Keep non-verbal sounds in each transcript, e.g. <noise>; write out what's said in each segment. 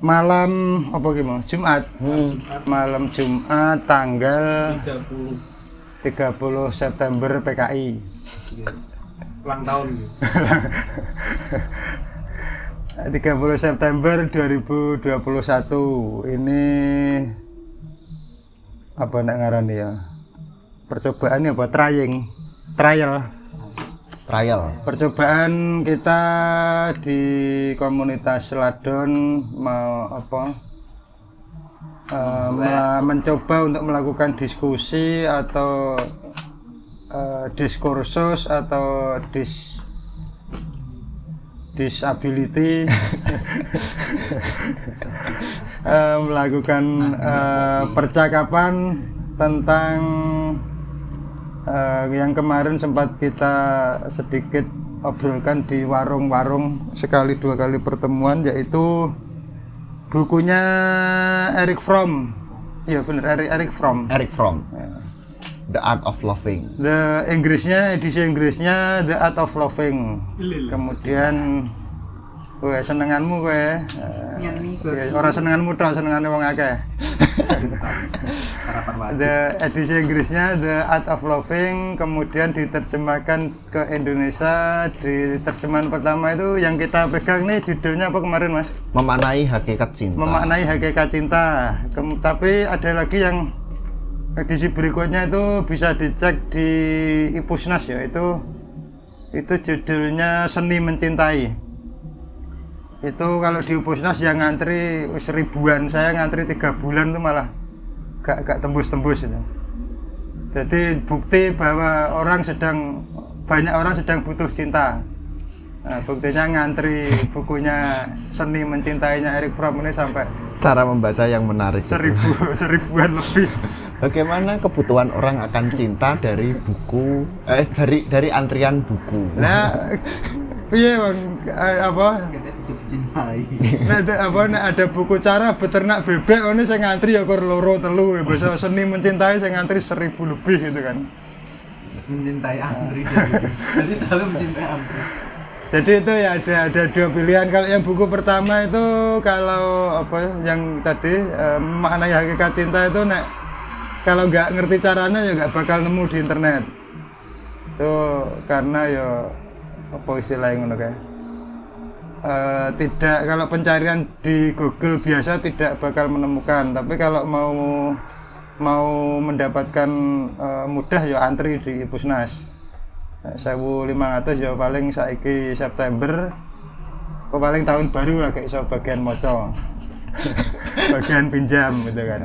malam apa gimana Jumat. Hmm. malam Jumat tanggal 30 30 September PKI iya. ulang tahun. <laughs> gitu. 30 September 2021 ini apa nak ngarani ya? Percobaan ya apa trying. Trial Trial. percobaan kita di komunitas Ladon mau apa? Eh, mela- mencoba untuk melakukan diskusi atau eh, diskursus atau dis disability. <laughs> Eh, melakukan eh, percakapan tentang eh, yang kemarin sempat kita sedikit obrolkan di warung-warung sekali dua kali pertemuan yaitu bukunya Eric Fromm ya benar Eric Eric Fromm Eric Fromm. The Art of Loving. The Inggrisnya edisi Inggrisnya The Art of Loving. Kemudian kowe senenganmu kowe. eh, ya, ora senenganmu tok, senengane wong akeh. <laughs> sarapan wajib The edisi Inggrisnya The Art of Loving kemudian diterjemahkan ke Indonesia di terjemahan pertama itu yang kita pegang nih judulnya apa kemarin Mas? Memaknai hakikat cinta. memaknai hakikat cinta. Kem- tapi ada lagi yang edisi berikutnya itu bisa dicek di Ipusnas ya itu itu judulnya Seni Mencintai. Itu kalau di Ipusnas yang ngantri wis ribuan, saya ngantri tiga bulan tuh malah gak gak tembus-tembus itu. Jadi bukti bahwa orang sedang banyak orang sedang butuh cinta. Nah, buktinya ngantri bukunya Seni Mencintainya Eric Fromm ini sampai Cara membaca yang menarik. seribu <laughs> seribuan lebih. Bagaimana kebutuhan orang akan cinta dari buku eh dari dari antrian buku. Nah, <laughs> iya bang, Eh, apa? Nah, <laughs> ada, apa? Nah, ada buku cara beternak bebek, ini saya ngantri ya kur loro telu, ya. Bahasa seni mencintai saya ngantri seribu lebih gitu kan. mencintai Andri sih jadi tahu mencintai Andri Jadi itu ya ada ada dua pilihan. Kalau yang buku pertama itu kalau apa yang tadi eh, memaknai hakikat cinta itu nek kalau nggak ngerti caranya ya nggak bakal nemu di internet. Itu karena ya apa istilahnya ngono kayak Eh, tidak kalau pencarian di Google biasa tidak bakal menemukan. Tapi kalau mau mau mendapatkan eh, mudah ya antri di Pusnas. Nah, 1500 ya paling saiki September. Kok paling tahun baru lah kayak iso bagian moco. <laughs> Bagian pinjam gitu kan.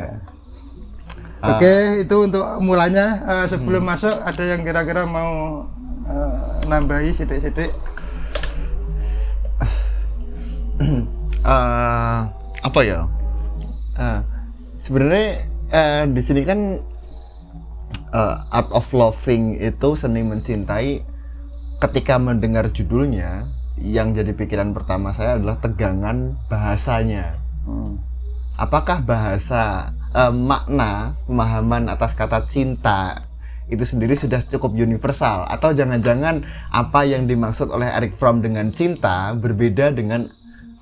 Ah. Oke itu untuk mulanya. Eh, sebelum masuk ada yang kira-kira mau eh, nambahi sidik-sidik <clears throat> Eh, apa ya? Eh, sebenarnya eh, di sini kan eh, art of loving itu seni mencintai. Ketika mendengar judulnya, yang jadi pikiran pertama saya adalah tegangan bahasanya. Hmm. Apakah bahasa eh, makna pemahaman atas kata cinta itu sendiri sudah cukup universal atau jangan-jangan apa yang dimaksud oleh Eric Fromm dengan cinta berbeda dengan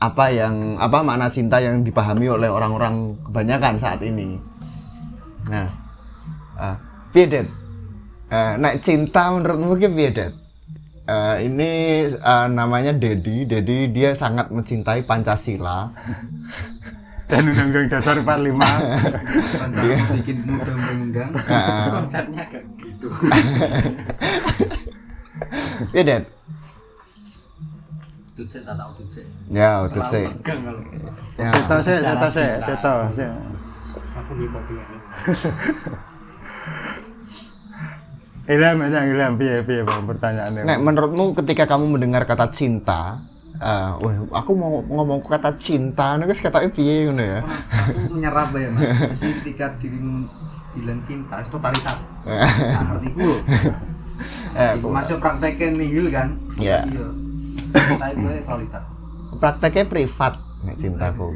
apa yang apa makna cinta yang dipahami oleh orang-orang kebanyakan saat ini. Nah, uh? Eh, nek cinta menurutmu piye, Det? Eh, ini eh, namanya Dedi. Dedi dia sangat mencintai Pancasila. <laughs> dan undang-undang dasar 45 rencana bikin muda undang-undang Heeh. konsepnya kayak gitu <laughs> Piye, Tutsit tak tahu tutsit Ya, udah terlalu sih. tegang kalau Ya. seto sih seto sih seto aku nih bagian <laughs> Ilham aja Ilham piye piye bang pertanyaannya? Nek menurutmu ketika kamu mendengar kata cinta, eh, wah, aku mau ngomong kata cinta, nih kata piye ngono ya? aku <laughs> menyerap ya mas. Jadi ketika dirimu bilang cinta itu totalitas. <laughs> Nah, ngerti gue Eh, Iku masuk prakteknya nihil kan? Iya. iya prakteknya privat nek cintaku. <laughs>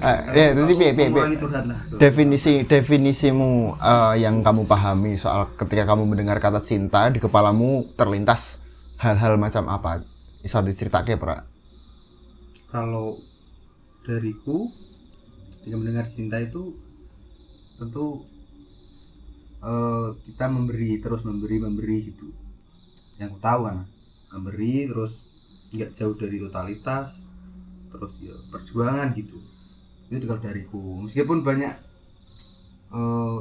Eh, ya, jadi piye piye lah curhat. Definisi definisimu eh, yang kamu pahami soal ketika kamu mendengar kata cinta di kepalamu terlintas hal-hal macam apa? Bisa diceritakan, Pra? kalau dariku ketika mendengar cinta itu tentu eh, kita memberi terus memberi memberi gitu yang aku tahu kan memberi terus nggak jauh dari totalitas terus ya perjuangan gitu. Itu kalau dariku. Meskipun banyak eh,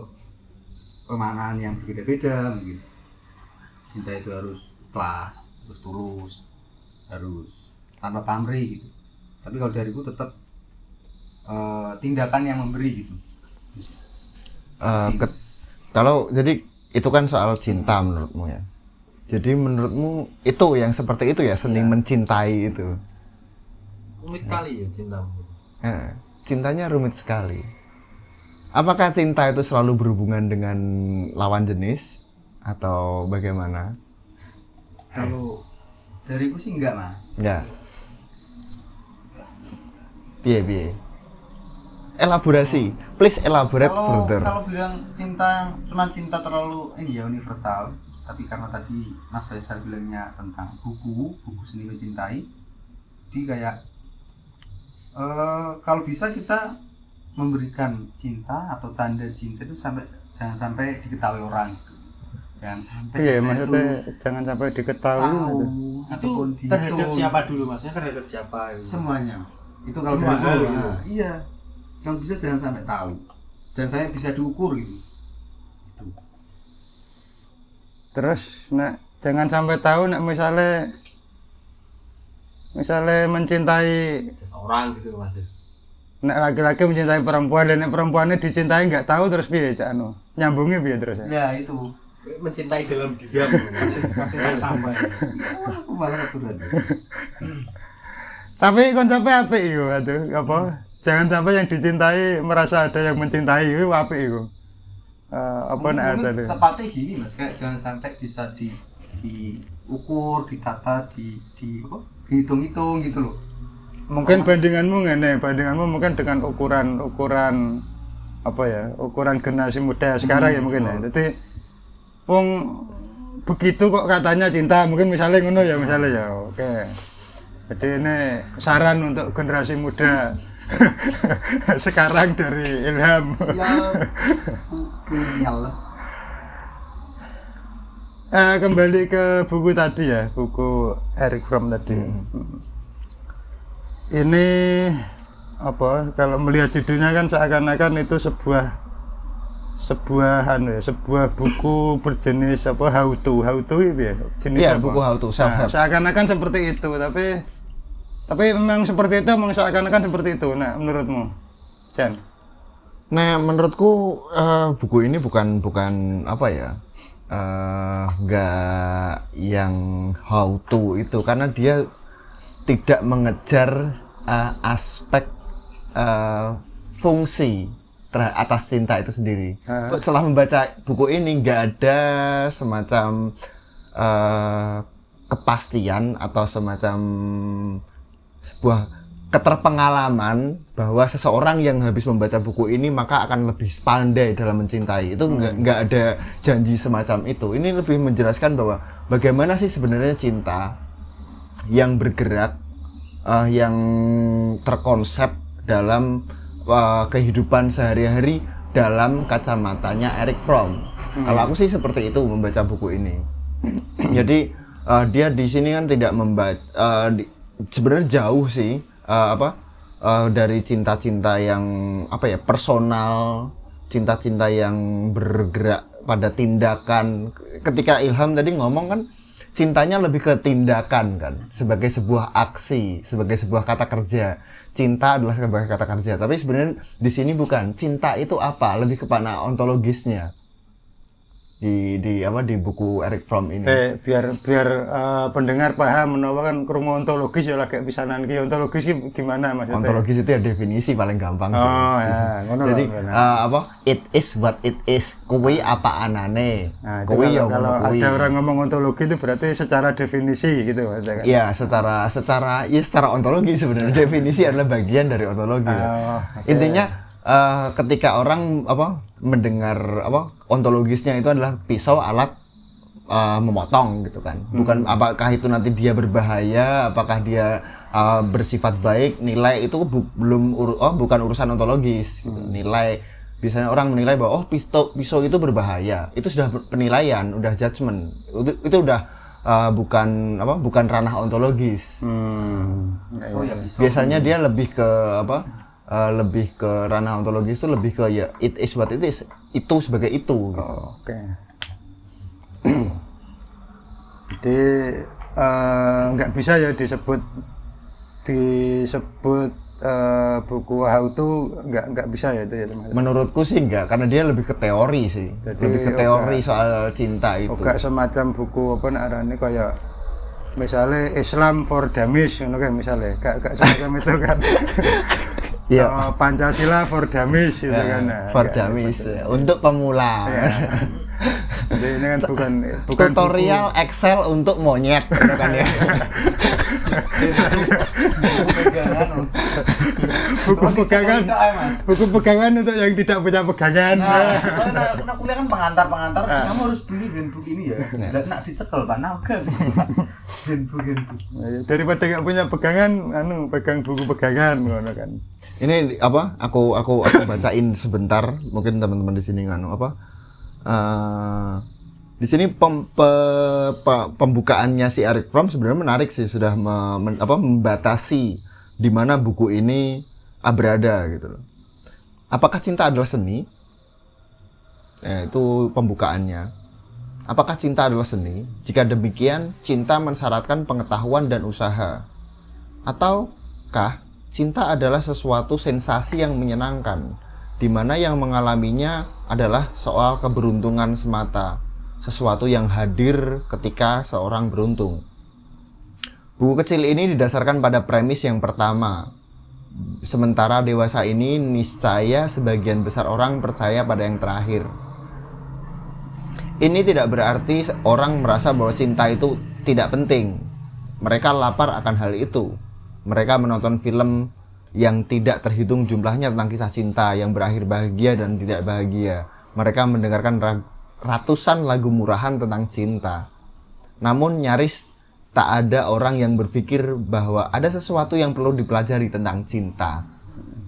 pemaknaan yang berbeda-beda mungkin. Cinta itu harus ikhlas harus tulus harus tanpa pamrih gitu. Tapi kalau dariku tetap eh, tindakan yang memberi gitu. Eh, ke- kalau jadi itu kan soal cinta menurutmu ya. Jadi menurutmu itu yang seperti itu ya seni Iya. mencintai itu. Rumit kali ya cintamu. Eh, cintanya rumit sekali. Apakah cinta itu selalu berhubungan dengan lawan jenis atau bagaimana? kalau dariku sih enggak mas Ya. Piye piye. Elaborasi, please elaborate kalau further. kalau bilang cinta cuma cinta terlalu ini ya universal tapi karena tadi Mas Faisal bilangnya tentang buku buku seni mencintai jadi kayak eh kalau bisa kita memberikan cinta atau tanda cinta itu sampai jangan sampai diketahui orang gitu. jangan sampai Iya, kita maksudnya itu jangan sampai diketahui. tahu gitu. Itu terhadap dihitung. siapa dulu maksudnya terhadap siapa itu? semuanya itu kalau Semua dari gitu. nah, iya kalau bisa jangan sampai tahu jangan sampai bisa diukur Gitu. Terus nak jangan sampai tahu nak misalnya misalnya mencintai Seseorang gitu mas. ya. nak laki-laki mencintai perempuan dan nak perempuannya dicintai nggak tahu terus piye cak? Anu nyambungnya piye terus ya? Ya itu. Mencintai dalam diam. <laughs> Masih masih sampai. <laughs> Iya, aku malah curhat <laughs> tapi konsepnya apa itu aduh apa? Jangan sampai yang dicintai merasa ada yang mencintai itu apa itu Eh, apa Mungkin tuh tepatnya gini mas. Kayak jangan sampai bisa di diukur ditata di di apa? Dihitung-hitung gitu loh. Mungkin bandinganmu ngene bandinganmu mungkin dengan ukuran ukuran apa ya ukuran generasi muda sekarang ya mungkin ya. jadi wong begitu kok katanya cinta mungkin misalnya ngono ya misalnya ya oke. Jadi ini saran untuk generasi muda <laughs> sekarang dari Ilham. Ya Eh, kembali ke buku tadi ya buku Eric Fromm tadi. Ini apa kalau melihat judulnya kan seakan-akan itu sebuah sebuah anu ya sebuah buku berjenis apa how to. How to ya? Jenis apa? buku how to, Nah, seakan-akan seperti itu tapi tapi memang seperti itu memang seakan-akan seperti itu nah menurutmu Jan Nah, menurutku eh, buku ini bukan bukan apa ya, eh, nggak yang how to itu karena dia tidak mengejar eh, aspek eh, fungsi atas cinta itu sendiri. Ah. Setelah membaca buku ini nggak ada semacam eh, kepastian atau semacam sebuah keterpengalaman bahwa seseorang yang habis membaca buku ini maka akan lebih pandai dalam mencintai. Itu nggak nggak ada janji semacam itu. Ini lebih menjelaskan bahwa bagaimana sih sebenarnya cinta yang bergerak eh, yang terkonsep dalam eh, kehidupan sehari-hari dalam kacamatanya Eric Fromm. Kalau aku sih seperti itu membaca buku ini. <clears throat> Jadi eh, dia di sini kan tidak membaca sebenarnya jauh sih eh, apa eh, dari cinta-cinta yang apa ya personal cinta-cinta yang bergerak pada tindakan. Ketika Ilham tadi ngomong kan cintanya lebih ke tindakan kan sebagai sebuah aksi sebagai sebuah kata kerja. Cinta adalah sebagai kata kerja tapi sebenarnya di sini bukan. Cinta itu apa? Lebih kepada ontologisnya di di apa di buku Eric Fromm ini Eh, biar biar eh, pendengar paham menawa kan krungu ontologis ya lagi pisanan ki ontologis ki gimana maksudnya? ontologis itu ya definisi paling gampang sih. Oh ya, ngono Jadi lah, benar. eh, apa? It is what it is. Kuwi apa anane? Nah, Kuwi ya kalau, kuwi. ada orang ngomong ontologi itu berarti secara definisi gitu maksudnya kan? Iya, secara secara ya secara ontologi sebenarnya <laughs> definisi adalah bagian dari ontologi. ya. Oh, oke. Intinya eh, ketika orang apa mendengar apa ontologisnya itu adalah pisau alat eh, memotong gitu kan. Bukan Hmm. apakah itu nanti dia berbahaya, apakah dia uh, bersifat baik nilai itu bu- belum uru- oh bukan urusan ontologis gitu. nilai biasanya orang menilai bahwa oh pisau pisau itu berbahaya itu sudah penilaian udah judgement itu, itu udah uh, bukan apa bukan ranah ontologis Hmm. oh ya biasanya dia lebih ke apa uh, lebih ke ranah ontologis itu lebih ke ya it is what it is itu sebagai itu gitu. Oh, Oke. <clears throat> Jadi eh, nggak bisa ya disebut disebut eh, buku how to nggak nggak bisa ya itu ya teman. menurutku sih enggak karena dia lebih ke teori sih Jadi, lebih ke oke. teori soal cinta itu Oke semacam buku apa arane kayak misalnya Islam for ngono kan misalnya gak semacam itu kan. <laughs> Iya. Oh, Pancasila for Dummies gitu Ya, kan. Nah, for dummies gitu. ya, untuk pemula Ya. Jadi ini kan bukan bukan tutorial Excel untuk monyet gitu kan ya buku, buku pegangan eh, buku pegangan untuk yang tidak punya pegangan. Nah, kalau nak, nak kuliah kan pengantar-pengantar, Ah. kamu harus beli handbook ini ya. Nah. Lah nak dicekel Pak, nah oke. Handbook handbook. Nah, daripada nggak punya pegangan anu pegang buku pegangan ngono kan ini apa aku aku aku bacain sebentar mungkin teman-teman di sini nganu apa Eh, di sini pem- pe- pe- pembukaannya si Eric Fromm sebenarnya menarik sih sudah me- men- apa membatasi di mana buku ini berada gitu. Apakah cinta adalah seni? Eh, itu pembukaannya. Apakah cinta adalah seni? Jika demikian, cinta mensyaratkan pengetahuan dan usaha. Ataukah cinta adalah sesuatu sensasi yang menyenangkan, di mana yang mengalaminya adalah soal keberuntungan semata, sesuatu yang hadir ketika seorang beruntung. Buku kecil ini didasarkan pada premis yang pertama. Sementara dewasa ini niscaya sebagian besar orang percaya pada yang terakhir. Ini tidak berarti orang merasa bahwa cinta itu tidak penting. Mereka lapar akan hal itu. Mereka menonton film yang tidak terhitung jumlahnya tentang kisah cinta yang berakhir bahagia dan tidak bahagia. Mereka mendengarkan ra- ratusan lagu murahan tentang cinta. Namun nyaris tak ada orang yang berpikir bahwa ada sesuatu yang perlu dipelajari tentang cinta.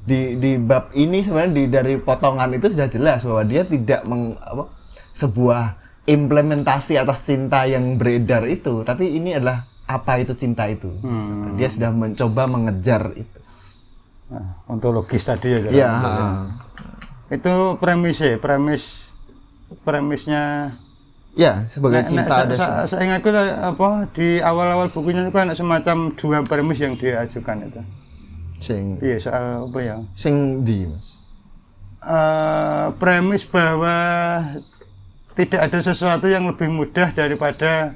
Di di bab ini sebenarnya di, dari potongan itu sudah jelas bahwa dia tidak meng, apa, sebuah implementasi atas cinta yang beredar itu, tapi ini adalah apa itu cinta itu. Hmm. Dia sudah mencoba mengejar itu. nah, ontologis tadi ya Iya. itu premisnya premis premisnya Ya, sebagai nek cinta sa- ada sa- saya ingatku apa di awal-awal bukunya itu kan semacam dua premis yang dia ajukan itu sing iya soal apa ya sing di Mas. Eh, premis bahwa tidak ada sesuatu yang lebih mudah daripada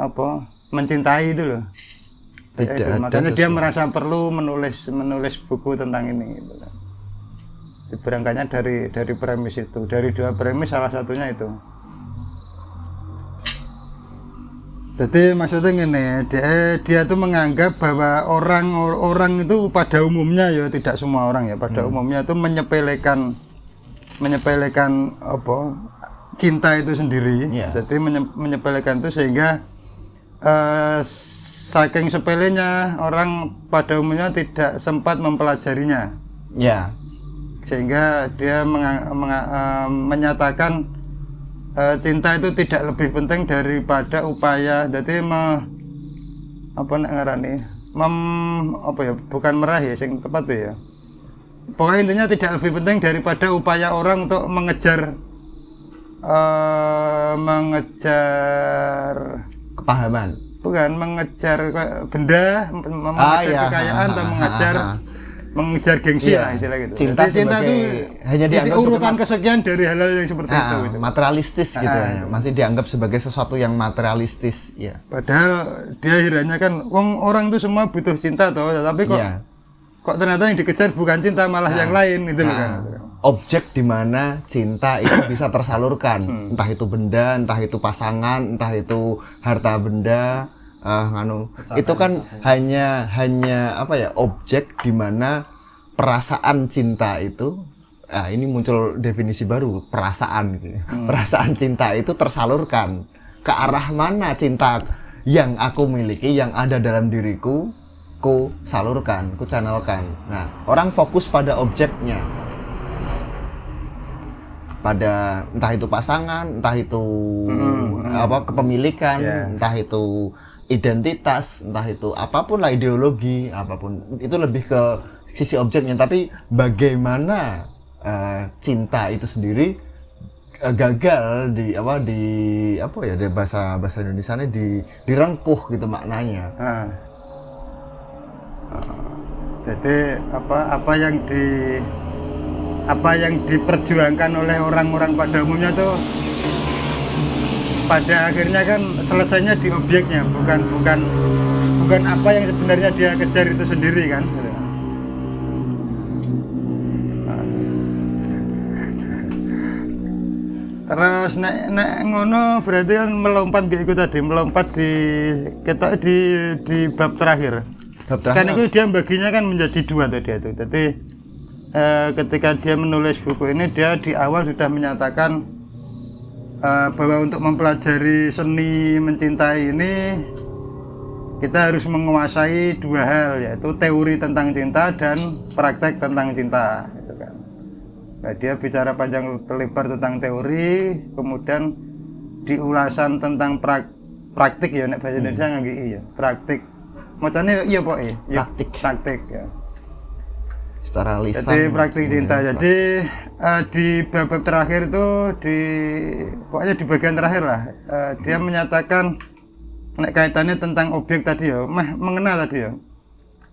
apa mencintai itu loh. Tidak Itu, makanya dia merasa perlu menulis menulis buku tentang ini gitu. Kan. berangkatnya dari dari premis itu. Dari dua premis salah satunya itu. Jadi maksudnya gini dia dia tuh menganggap bahwa orang orang itu pada umumnya ya tidak semua orang ya pada umumnya itu menyepelekan menyepelekan apa cinta itu sendiri. Iya. jadi menye- menyepelekan itu sehingga eh, saking sepelenya orang pada umumnya tidak sempat mempelajarinya. Ya, sehingga dia menga- menga- eh, menyatakan eh, cinta itu tidak lebih penting daripada upaya. Jadi me, apa nak ngarani? Mem apa ya bukan meraih ya sing tepat ya. Pokoknya intinya tidak lebih penting daripada upaya orang untuk mengejar eh, mengejar kepahaman. bukan mengejar benda Ah, mengejar iya. kekayaan atau mengejar mengejar gengsi Iya. lah istilah gitu. Cinta Jadi cinta itu hanya dianggap urutan sebagai- kesekian dari hal-hal yang seperti itu. Ah, gitu. materialistis gitu Ah, ya. Masih dianggap sebagai sesuatu yang materialistis, ya. Padahal dia akhirnya kan, wong orang itu semua butuh cinta toh, tapi kok Iya. kok ternyata yang dikejar bukan cinta malah yang lain itu loh kan. Nah, objek di mana cinta itu <coughs> bisa tersalurkan, Hmm. entah itu benda, entah itu pasangan, entah itu harta benda, ah, nganu. itu kan hanya hanya apa ya objek di mana perasaan cinta itu, ah ini muncul definisi baru perasaan gitu. ya. Hmm. Perasaan cinta itu tersalurkan ke arah mana cinta yang aku miliki yang ada dalam diriku ku salurkan ku channelkan nah orang fokus pada objeknya pada entah itu pasangan entah itu Hmm, hmm. apa kepemilikan Ya. entah itu identitas entah itu apa pun lah ideologi apa pun itu lebih ke sisi objeknya tapi bagaimana eh, cinta itu sendiri eh, gagal di apa di apa ya di bahasa bahasa Indonesia di direngkuh gitu maknanya Nah. Jadi apa apa yang di apa yang diperjuangkan oleh orang-orang pada umumnya tuh pada akhirnya kan selesainya di objeknya bukan bukan bukan apa yang sebenarnya dia kejar itu sendiri kan. Terus nek nek ngono berarti kan melompat kayak itu tadi melompat di kita di di bab terakhir. Bab kan itu dia baginya kan menjadi dua tuh dia tuh jadi eh, ketika dia menulis buku ini dia di awal sudah menyatakan eh, bahwa untuk mempelajari seni mencintai ini kita harus menguasai dua hal yaitu teori tentang cinta dan praktek tentang cinta gitu kan. Nah, dia bicara panjang lebar tentang teori, kemudian di ulasan tentang prak, praktik ya nek bahasa Indonesia nggak iya praktik. Macamnya iya Pak. Iya, Praktik. Praktik ya. Secara lisan Jadi praktik cinta. Ya, Jadi eh, di bab terakhir itu di pokoknya di bagian terakhir lah eh, dia menyatakan nek kaitannya tentang objek tadi ya, meh mengenal tadi ya.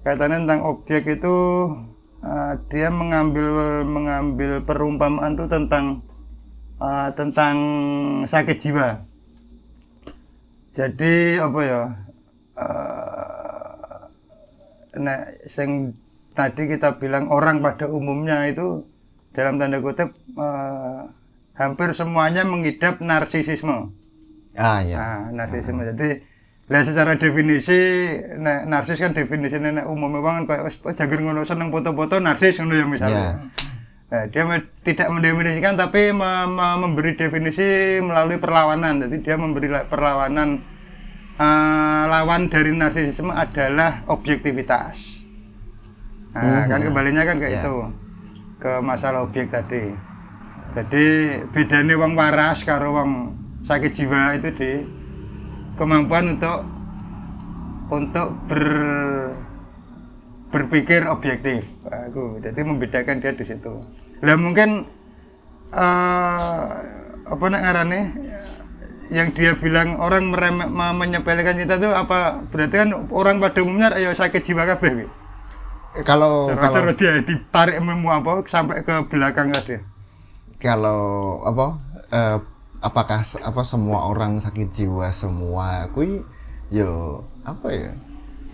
Kaitannya tentang objek itu eh, dia mengambil mengambil perumpamaan itu tentang eh, tentang sakit jiwa. Jadi apa ya? eh, nek sing tadi kita bilang orang pada umumnya itu dalam tanda kutip eh, hampir semuanya mengidap narsisisme. ah ya Nah, narsisisme. Jadi lah secara definisi nek narsis kan definisinya nek umumnya banget kayak wis jager ngono seneng foto-foto narsis ngono ya misalnya. Ya. Nah, dia me- tidak mendefinisikan tapi me- me- memberi definisi melalui perlawanan. Jadi dia memberi la- perlawanan eh, lawan dari narsisisme adalah objektivitas. Nah, Mhm. kan kembalinya kan kayak Ya. itu ke masalah objek tadi. Jadi bedanya wong waras karo wong sakit jiwa itu di kemampuan untuk untuk ber berpikir objektif. Aku jadi membedakan dia di situ. Lah mungkin eh apa nak ngarane yang dia bilang orang meremeh, me- menyepelekan cinta itu apa berarti kan orang pada umumnya ayo sakit jiwa kabeh. Kalau kalau dia ditarik memu apa sampai ke belakang tadi. kalau apa eh, apakah apa semua orang sakit jiwa semua kui yo apa ya?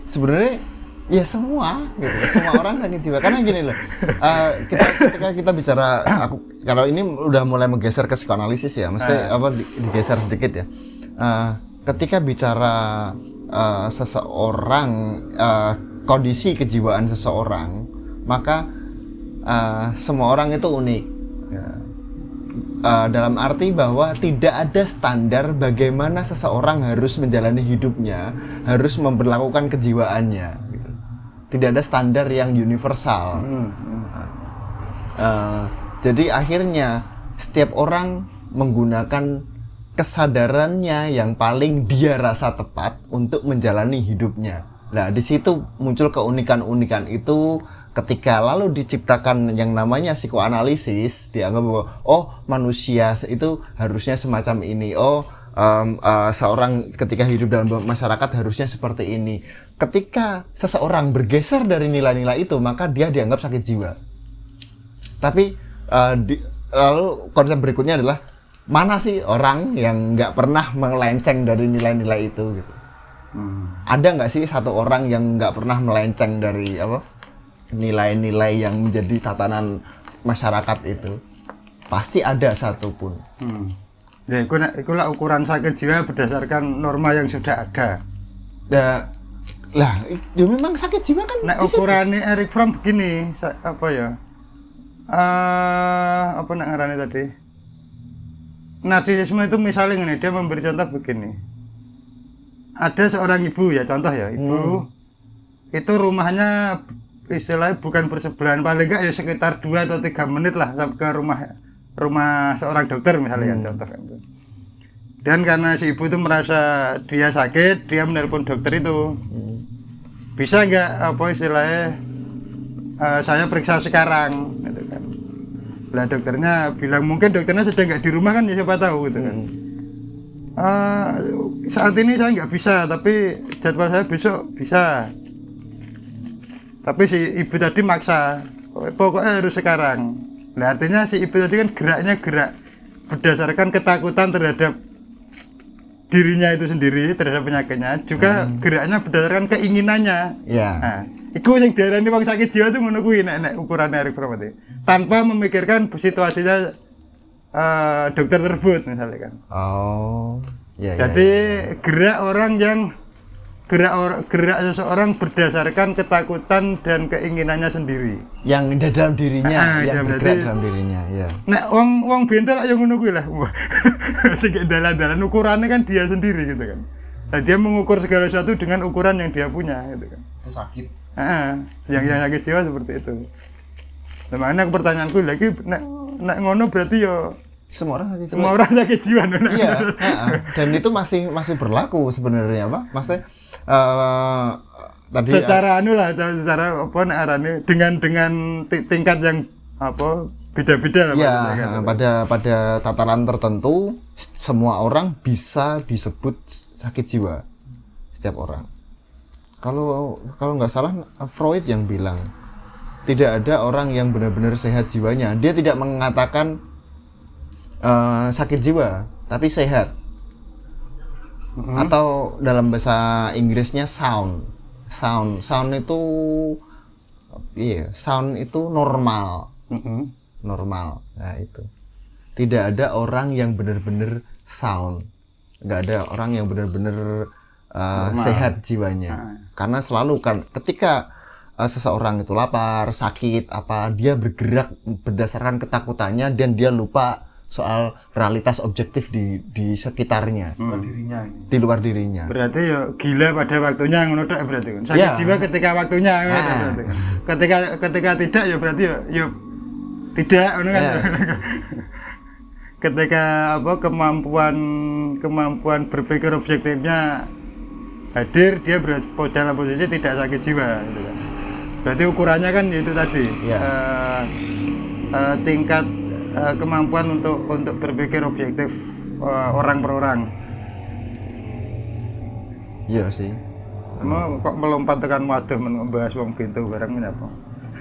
Sebenarnya ya semua gitu. Semua <laughs> orang sakit jiwa. Karena gini loh eh, kita ketika kita bicara aku kalau ini udah mulai menggeser ke psikoanalisis ya mesti apa di- digeser sedikit ya. Eh, ketika bicara eh, seseorang eh, kondisi kejiwaan seseorang maka eh, semua orang itu unik Ya. Uh, dalam arti bahwa tidak ada standar bagaimana seseorang harus menjalani hidupnya, harus memperlakukan kejiwaannya. gitu. Tidak ada standar yang universal. Hmm. Uh, jadi akhirnya setiap orang menggunakan kesadarannya yang paling dia rasa tepat untuk menjalani hidupnya. Nah, di situ muncul keunikan-unikan itu ketika lalu diciptakan yang namanya psikoanalisis, dianggap bahwa oh manusia itu harusnya semacam ini. Oh em, eh, seorang ketika hidup dalam masyarakat harusnya seperti ini. Ketika seseorang bergeser dari nilai-nilai itu, maka dia dianggap sakit jiwa. Tapi eh, di- lalu konsep berikutnya adalah mana sih orang yang nggak pernah melenceng dari nilai-nilai itu gitu. Hmm. Ada nggak sih satu orang yang nggak pernah melenceng dari apa nilai-nilai yang menjadi tatanan masyarakat itu? Pasti ada satu pun. Hmm. Ya, itu, itu lah ukuran sakit jiwa berdasarkan norma yang sudah ada. Ya, lah, ya memang sakit jiwa kan. Nah, ukurannya Eric Fromm begini, apa ya? eh apa nak ngarani tadi? Narsisisme itu misalnya ini, dia memberi contoh begini. Ada seorang ibu ya contoh ya ibu. Itu rumahnya istilahnya bukan bersebelahan paling enggak ya sekitar 2 atau tiga menit lah sampai ke rumah rumah seorang dokter misalnya ya contoh itu. dan karena si ibu itu merasa dia sakit dia menelpon dokter itu. Bisa nggak apa istilahnya eh, saya periksa sekarang gitu kan. Lah dokternya bilang mungkin dokternya sedang nggak di rumah kan ya siapa tahu gitu kan. Eh, saat ini saya nggak bisa tapi jadwal saya besok bisa tapi si ibu tadi maksa pokoknya harus sekarang nah artinya si ibu tadi kan geraknya gerak berdasarkan ketakutan terhadap dirinya itu sendiri terhadap penyakitnya juga geraknya berdasarkan keinginannya Ya. Nah, itu yang diarani wong sakit jiwa itu ngono kuwi nek nek ukurannya Erik. Tanpa memikirkan situasinya eh, dokter tersebut misalnya kan. Oh. Ya, ya, Jadi gerak orang yang gerak or- gerak seseorang berdasarkan ketakutan dan keinginannya sendiri. yang di dalam dirinya, Ah, yang dalam bergerak dalam dirinya, ya. Nek wong wong bentel yang ngono kuwi lah. <laughs> Sing dalan-dalan ukurannya kan dia sendiri gitu kan. Nah, dia mengukur segala sesuatu dengan ukuran yang dia punya gitu kan. itu sakit Ah, yang yang sakit jiwa seperti itu. Nah, makanya pertanyaanku lagi nek nek ngono berarti yo Semua orang sakit semua orang sakit jiwa. Iya, ha-ha. dan itu masih masih berlaku sebenarnya, Pak. Maksudnya eh tadi secara anu lah secara apa arane dengan dengan ti- tingkat yang apa beda-beda lah ya kan. pada pada tataran tertentu semua orang bisa disebut sakit jiwa setiap orang. Kalau kalau nggak salah Freud yang bilang tidak ada orang yang benar-benar sehat jiwanya. Dia tidak mengatakan eh, sakit jiwa, tapi sehat. Atau dalam bahasa Inggrisnya sound. Sound, sound itu iya, sound itu normal Mm-mm. normal. Nah, itu. Tidak ada orang yang benar-benar sound. Nggak ada orang yang benar-benar uh, sehat jiwanya. Karena selalu kan ketika uh, seseorang itu lapar, sakit, apa dia bergerak berdasarkan ketakutannya dan dia lupa soal realitas objektif di di sekitarnya, dirinya di luar dirinya. Berarti yo gila pada waktunya ngono berarti kan. Sakit Ya. jiwa ketika waktunya Ah. berarti kan. Ketika ketika tidak ya berarti yo, yo tidak ngono kan. Ya. <laughs> ketika apa kemampuan kemampuan berpikir objektifnya hadir dia berada dalam posisi tidak sakit jiwa gitu kan. Berarti ukurannya kan itu tadi Ya. eh, eh, tingkat eh, kemampuan untuk untuk berpikir objektif eh, orang per orang. Iya sih. Mau kok melompat tekan waduh men membahas wong pintu barang ini apa?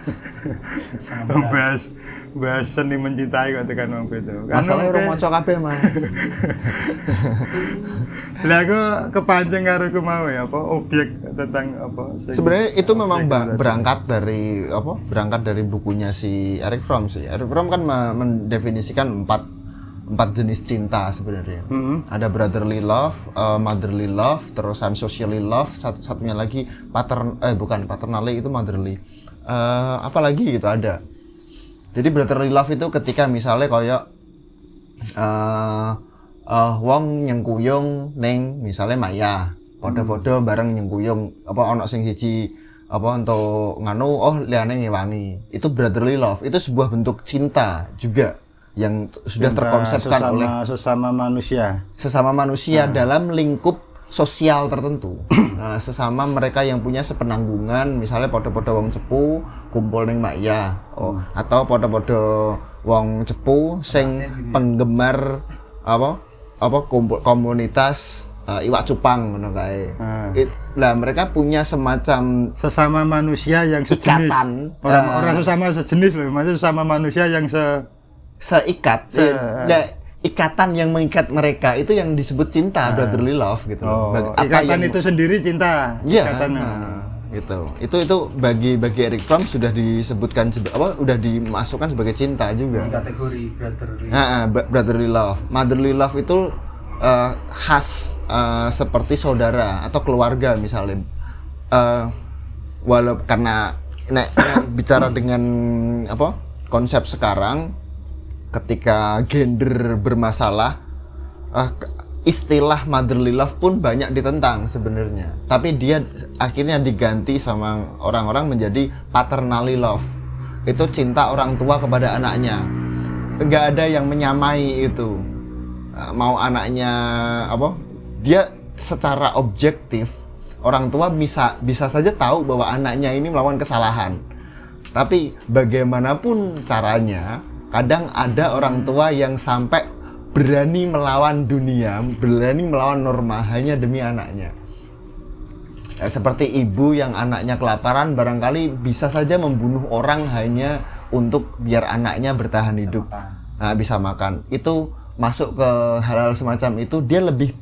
<laughs> membahas bahas seni mencintai kok tekan wong Masalahnya oke. orang maca kabeh, Mas. <laughs> Lah aku kepancing karo aku mau ya apa objek tentang apa Sebenarnya itu memang berangkat dari apa? Berangkat dari bukunya si Eric Fromm sih. Eric Fromm kan me- mendefinisikan empat empat jenis cinta sebenarnya. Mm-mm. Ada brotherly love, uh, motherly love, terus socially love, satu satunya lagi patern eh bukan paternally itu motherly. Eh apa lagi gitu ada. Jadi brotherly love itu ketika misalnya kayak eh eh wong nyengkuyung ning misalnya Maya, podo-podo bareng nyengkuyung apa ono sing siji apa untuk nganu oh liane ngewangi. Itu brotherly love. Itu sebuah bentuk cinta juga yang sudah Cinta terkonsepkan sesama, oleh sesama manusia. sesama manusia dalam lingkup sosial tertentu. <clears throat> Nah, sesama mereka yang punya sepenanggungan, misalnya podo-podo wong cepu kumpul ning Maya, oh, atau podo-podo wong cepu sing penggemar apa? Apa kumpul komunitas eh, iwak cupang ngono kae. It- Lah mereka punya semacam Sesama manusia yang sejenis. Ikatan. Orang Ah. orang sesama sejenis loh, maksudnya sesama manusia yang se seikat, Se- eh, da- ikatan yang mengikat mereka itu yang disebut cinta, brotherly love gitu. oh, apa ikatan yang- itu sendiri cinta. Iya, Ikatan, nah, gitu. Itu itu bagi bagi Eric Fromm sudah disebutkan apa udah dimasukkan sebagai cinta juga. kategori brotherly Nah, ah, bro- brotherly love, motherly love itu eh, khas eh, seperti saudara atau keluarga misalnya. Eh walau karena nek, nek bicara dengan apa konsep sekarang ketika gender bermasalah eh, ke- istilah motherly love pun banyak ditentang sebenarnya. Tapi dia akhirnya diganti sama orang-orang menjadi paternally love. Itu cinta orang tua kepada anaknya. Enggak ada yang menyamai itu. Uh, Mau anaknya apa? Dia secara objektif orang tua bisa bisa saja tahu bahwa anaknya ini melakukan kesalahan. Tapi bagaimanapun caranya, kadang ada orang tua yang sampai berani melawan dunia, berani melawan norma hanya demi anaknya. Ya, seperti ibu yang anaknya kelaparan barangkali bisa saja membunuh orang hanya untuk biar anaknya bertahan hidup. Nah, bisa makan. Itu masuk ke hal-hal semacam itu dia lebih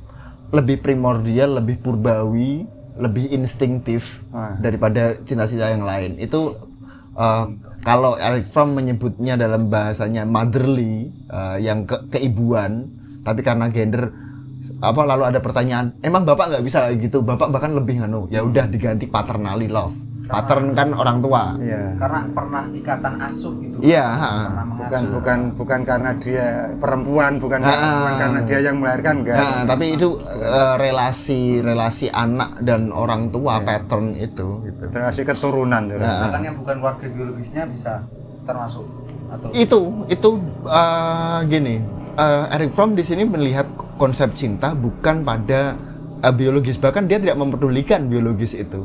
lebih primordial, lebih purbawi, lebih instinktif daripada cinta-cinta yang lain. Itu uh, kalau Eric Fromm menyebutnya dalam bahasanya motherly, uh, yang ke keibuan, tapi karena gender apa lalu ada pertanyaan, emang bapak nggak bisa gitu? Bapak bahkan lebih nganu, ya udah diganti paternally love. Patern kan orang tua. Iya. Karena pernah ikatan asuh gitu. Iya, ha. Bukan bukan bukan karena dia perempuan, bukan Ah. bukan karena dia yang melahirkan enggak. Nah, tapi itu uh, relasi relasi anak dan orang tua pattern itu gitu. Relasi keturunan. ya. Nah. Bahkan yang bukan keluarga biologisnya bisa termasuk atau itu itu uh, gini uh, Eric Fromm di sini melihat konsep cinta bukan pada uh, biologis bahkan dia tidak mempedulikan biologis itu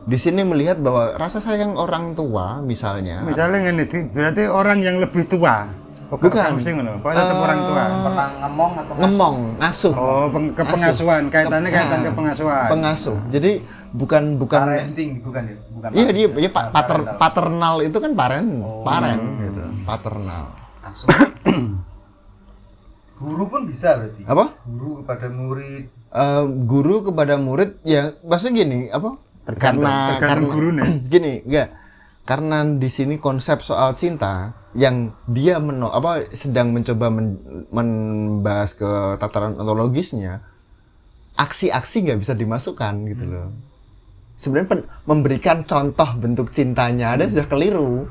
di sini melihat bahwa rasa sayang orang tua misalnya Misalnya ini berarti orang yang lebih tua. Oh, Bukan. mesti ngono. Pokoknya tetap Eh, orang tua. pernah ngemong atau ngasuh? ngemong ngasuh Oh, peng- kepengasuhan, kaitannya kaitan ke pengasuhan. pengasuh jadi bukan bukan parenting bukan ya bukan iya dia dia pa- pater, Parental. paternal itu kan parent Oh. parent gitu paternal Asuh. <clears throat> guru pun bisa berarti apa guru kepada murid Eh, guru kepada murid ya maksudnya gini apa Tergantung- karena tergantung karena- gurunya. <clears throat> gini enggak. Karena di sini konsep soal cinta yang dia meno apa sedang mencoba men- membahas ke tataran ontologisnya aksi-aksi nggak bisa dimasukkan gitu loh. Sebenarnya pen- memberikan contoh bentuk cintanya ada sudah keliru.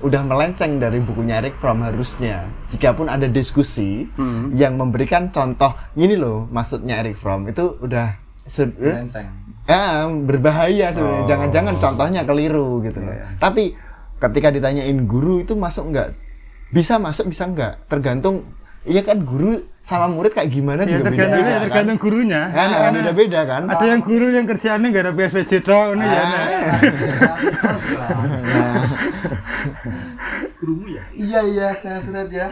Udah melenceng dari bukunya Eric Fromm harusnya. Jikapun ada diskusi Hmm. yang memberikan contoh ini loh maksudnya Eric Fromm itu udah se- melenceng ya, berbahaya sebenarnya Oh. jangan-jangan contohnya keliru gitu loh Iya, tapi ketika ditanyain guru itu masuk nggak bisa masuk bisa nggak tergantung iya kan guru sama murid kayak gimana Ya juga tergantung, beda-beda ya, kan tergantung gurunya. Kan, Karena- karena beda-beda kan Ada yang guru yang kerjaannya nggak ada PSBJ dong, ini ya. nah. nah, <laughs> gurumu ya iya iya saya surat ya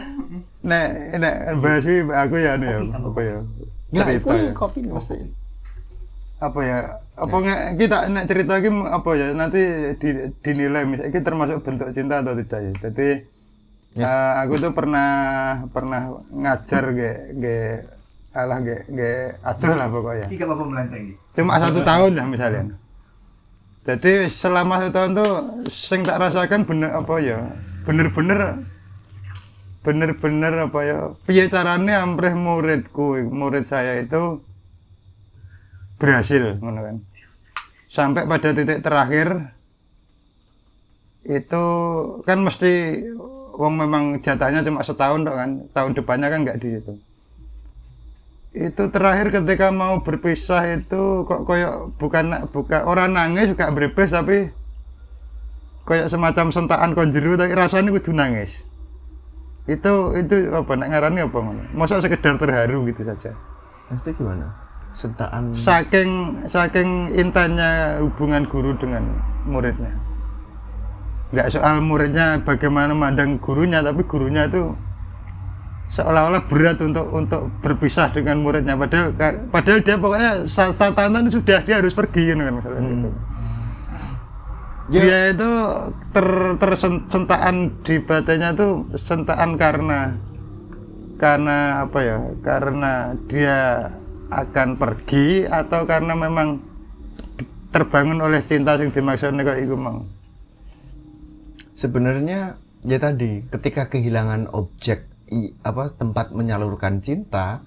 Nek, nek bahas aku ya, anu ya, apa ya? ya Cerita itu ya. kopi mesti apa ya apa nggak kita nek cerita lagi apa ya nanti di, dinilai misalnya ini termasuk bentuk cinta atau tidak ya. Jadi Yes. eh, aku tuh pernah pernah ngajar ge ge alah ge ge aduh lah pokoknya. Ini gak apa-apa melenceng cuma satu tahun lah misalnya. Jadi selama satu tahun tuh sing tak rasakan bener apa ya bener-bener bener-bener apa ya piye caranya ampreh muridku murid saya itu berhasil kan. Sampai pada titik terakhir itu kan mesti wong memang jatahnya cuma setahun dok kan tahun depannya kan nggak dihitung itu terakhir ketika mau berpisah itu kok koyok bukan bukan orang nangis juga berpes tapi koyok semacam sentakan konjeru tapi rasanya kudu nangis. Itu itu apa nak apa ngono masa sekedar terharu gitu saja. Maksudnya gimana sentaan saking saking intensnya hubungan guru dengan muridnya nggak soal muridnya bagaimana mandang gurunya tapi gurunya itu seolah-olah berat untuk untuk berpisah dengan muridnya padahal padahal dia pokoknya saat tahun sudah dia harus pergi gitu kan misalnya Hmm. gitu. Ya. dia itu ter tersentaan di batinnya tuh sentaan karena karena apa ya karena dia akan pergi atau karena memang terbangun oleh cinta yang dimaksudnya kayak itu mang sebenarnya ya tadi ketika kehilangan objek i- apa tempat menyalurkan cinta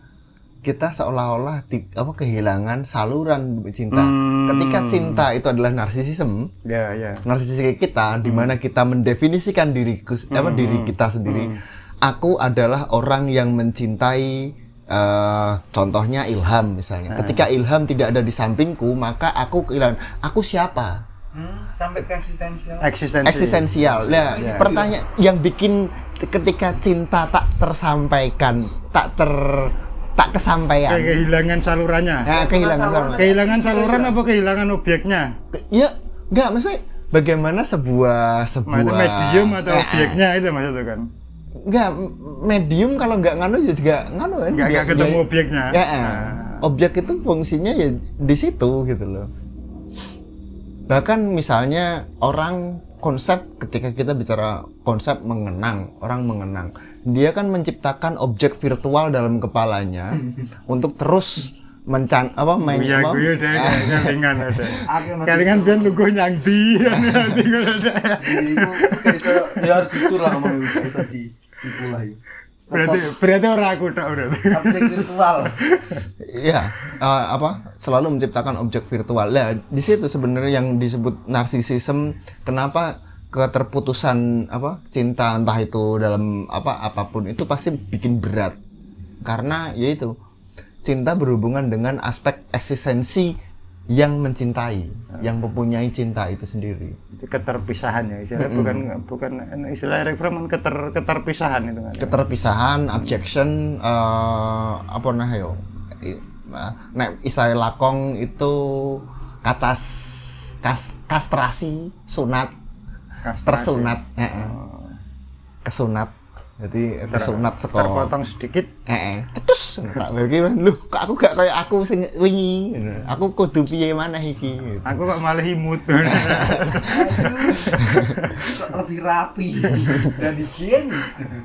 kita seolah-olah apa kehilangan saluran cinta Hmm. ketika cinta itu adalah narsisisme ya ya narsisisme kita di mana kita mendefinisikan diriku apa Hmm. diri kita sendiri Hmm. aku adalah orang yang mencintai eh, contohnya ilham misalnya. Ah. Ketika ilham tidak ada di sampingku, maka aku kehilangan aku siapa? Hmm, sampai ke eksistensial. Eksistensi. Eksistensial. Nah, Ya. pertanyaan yang bikin ketika cinta tak tersampaikan, tak ter tak kesampaian. Kayak kehilangan salurannya. Ya, kehilangan saluran. saluran. Kehilangan saluran apa kehilangan objeknya? Ya, enggak maksudnya bagaimana sebuah sebuah medium atau Ya, objeknya itu maksudnya kan? Enggak, medium kalau enggak nganu ya juga nganu kan. Nggak, nggak ketemu objeknya. Ya. Nah. objek itu fungsinya ya di situ gitu loh. Bahkan misalnya orang konsep ketika kita bicara konsep mengenang, orang mengenang, dia kan menciptakan objek virtual dalam kepalanya <laughs> untuk terus mencan apa main apa? gue udah Ah. kelingan <laughs> masih Kelingan biar lu gue nyang di. Nanti gue iso ya harus jujur lah ngomong gak iso ditipu lah iku. Berarti berarti orang aku tak berarti. objek virtual. <laughs> Iya, eh, apa selalu menciptakan objek virtual. Nah, di situ sebenarnya yang disebut narsisism. Kenapa keterputusan apa cinta entah itu dalam apa apa pun itu pasti bikin berat. Karena yaitu cinta berhubungan dengan aspek eksistensi yang mencintai, yang mempunyai cinta itu sendiri. Itu keterpisahan ya istilahnya Mm-mm. bukan bukan istilah reframe keter keterpisahan itu kan. Keterpisahan, objection, eh, apa nah yo? Nah, Nek isai lakong itu katas kas, kastrasi, sunat, Kastrasi. tersunat, eh, eh, Oh, kesunat. Jadi kesunat seko. terpotong sedikit Eh. Terus tak bagi lu kok aku gak kayak aku sing wingi. Aku kudu piye maneh iki. aku kok malah <laughs> imut Kok lebih rapi dan higienis gitu.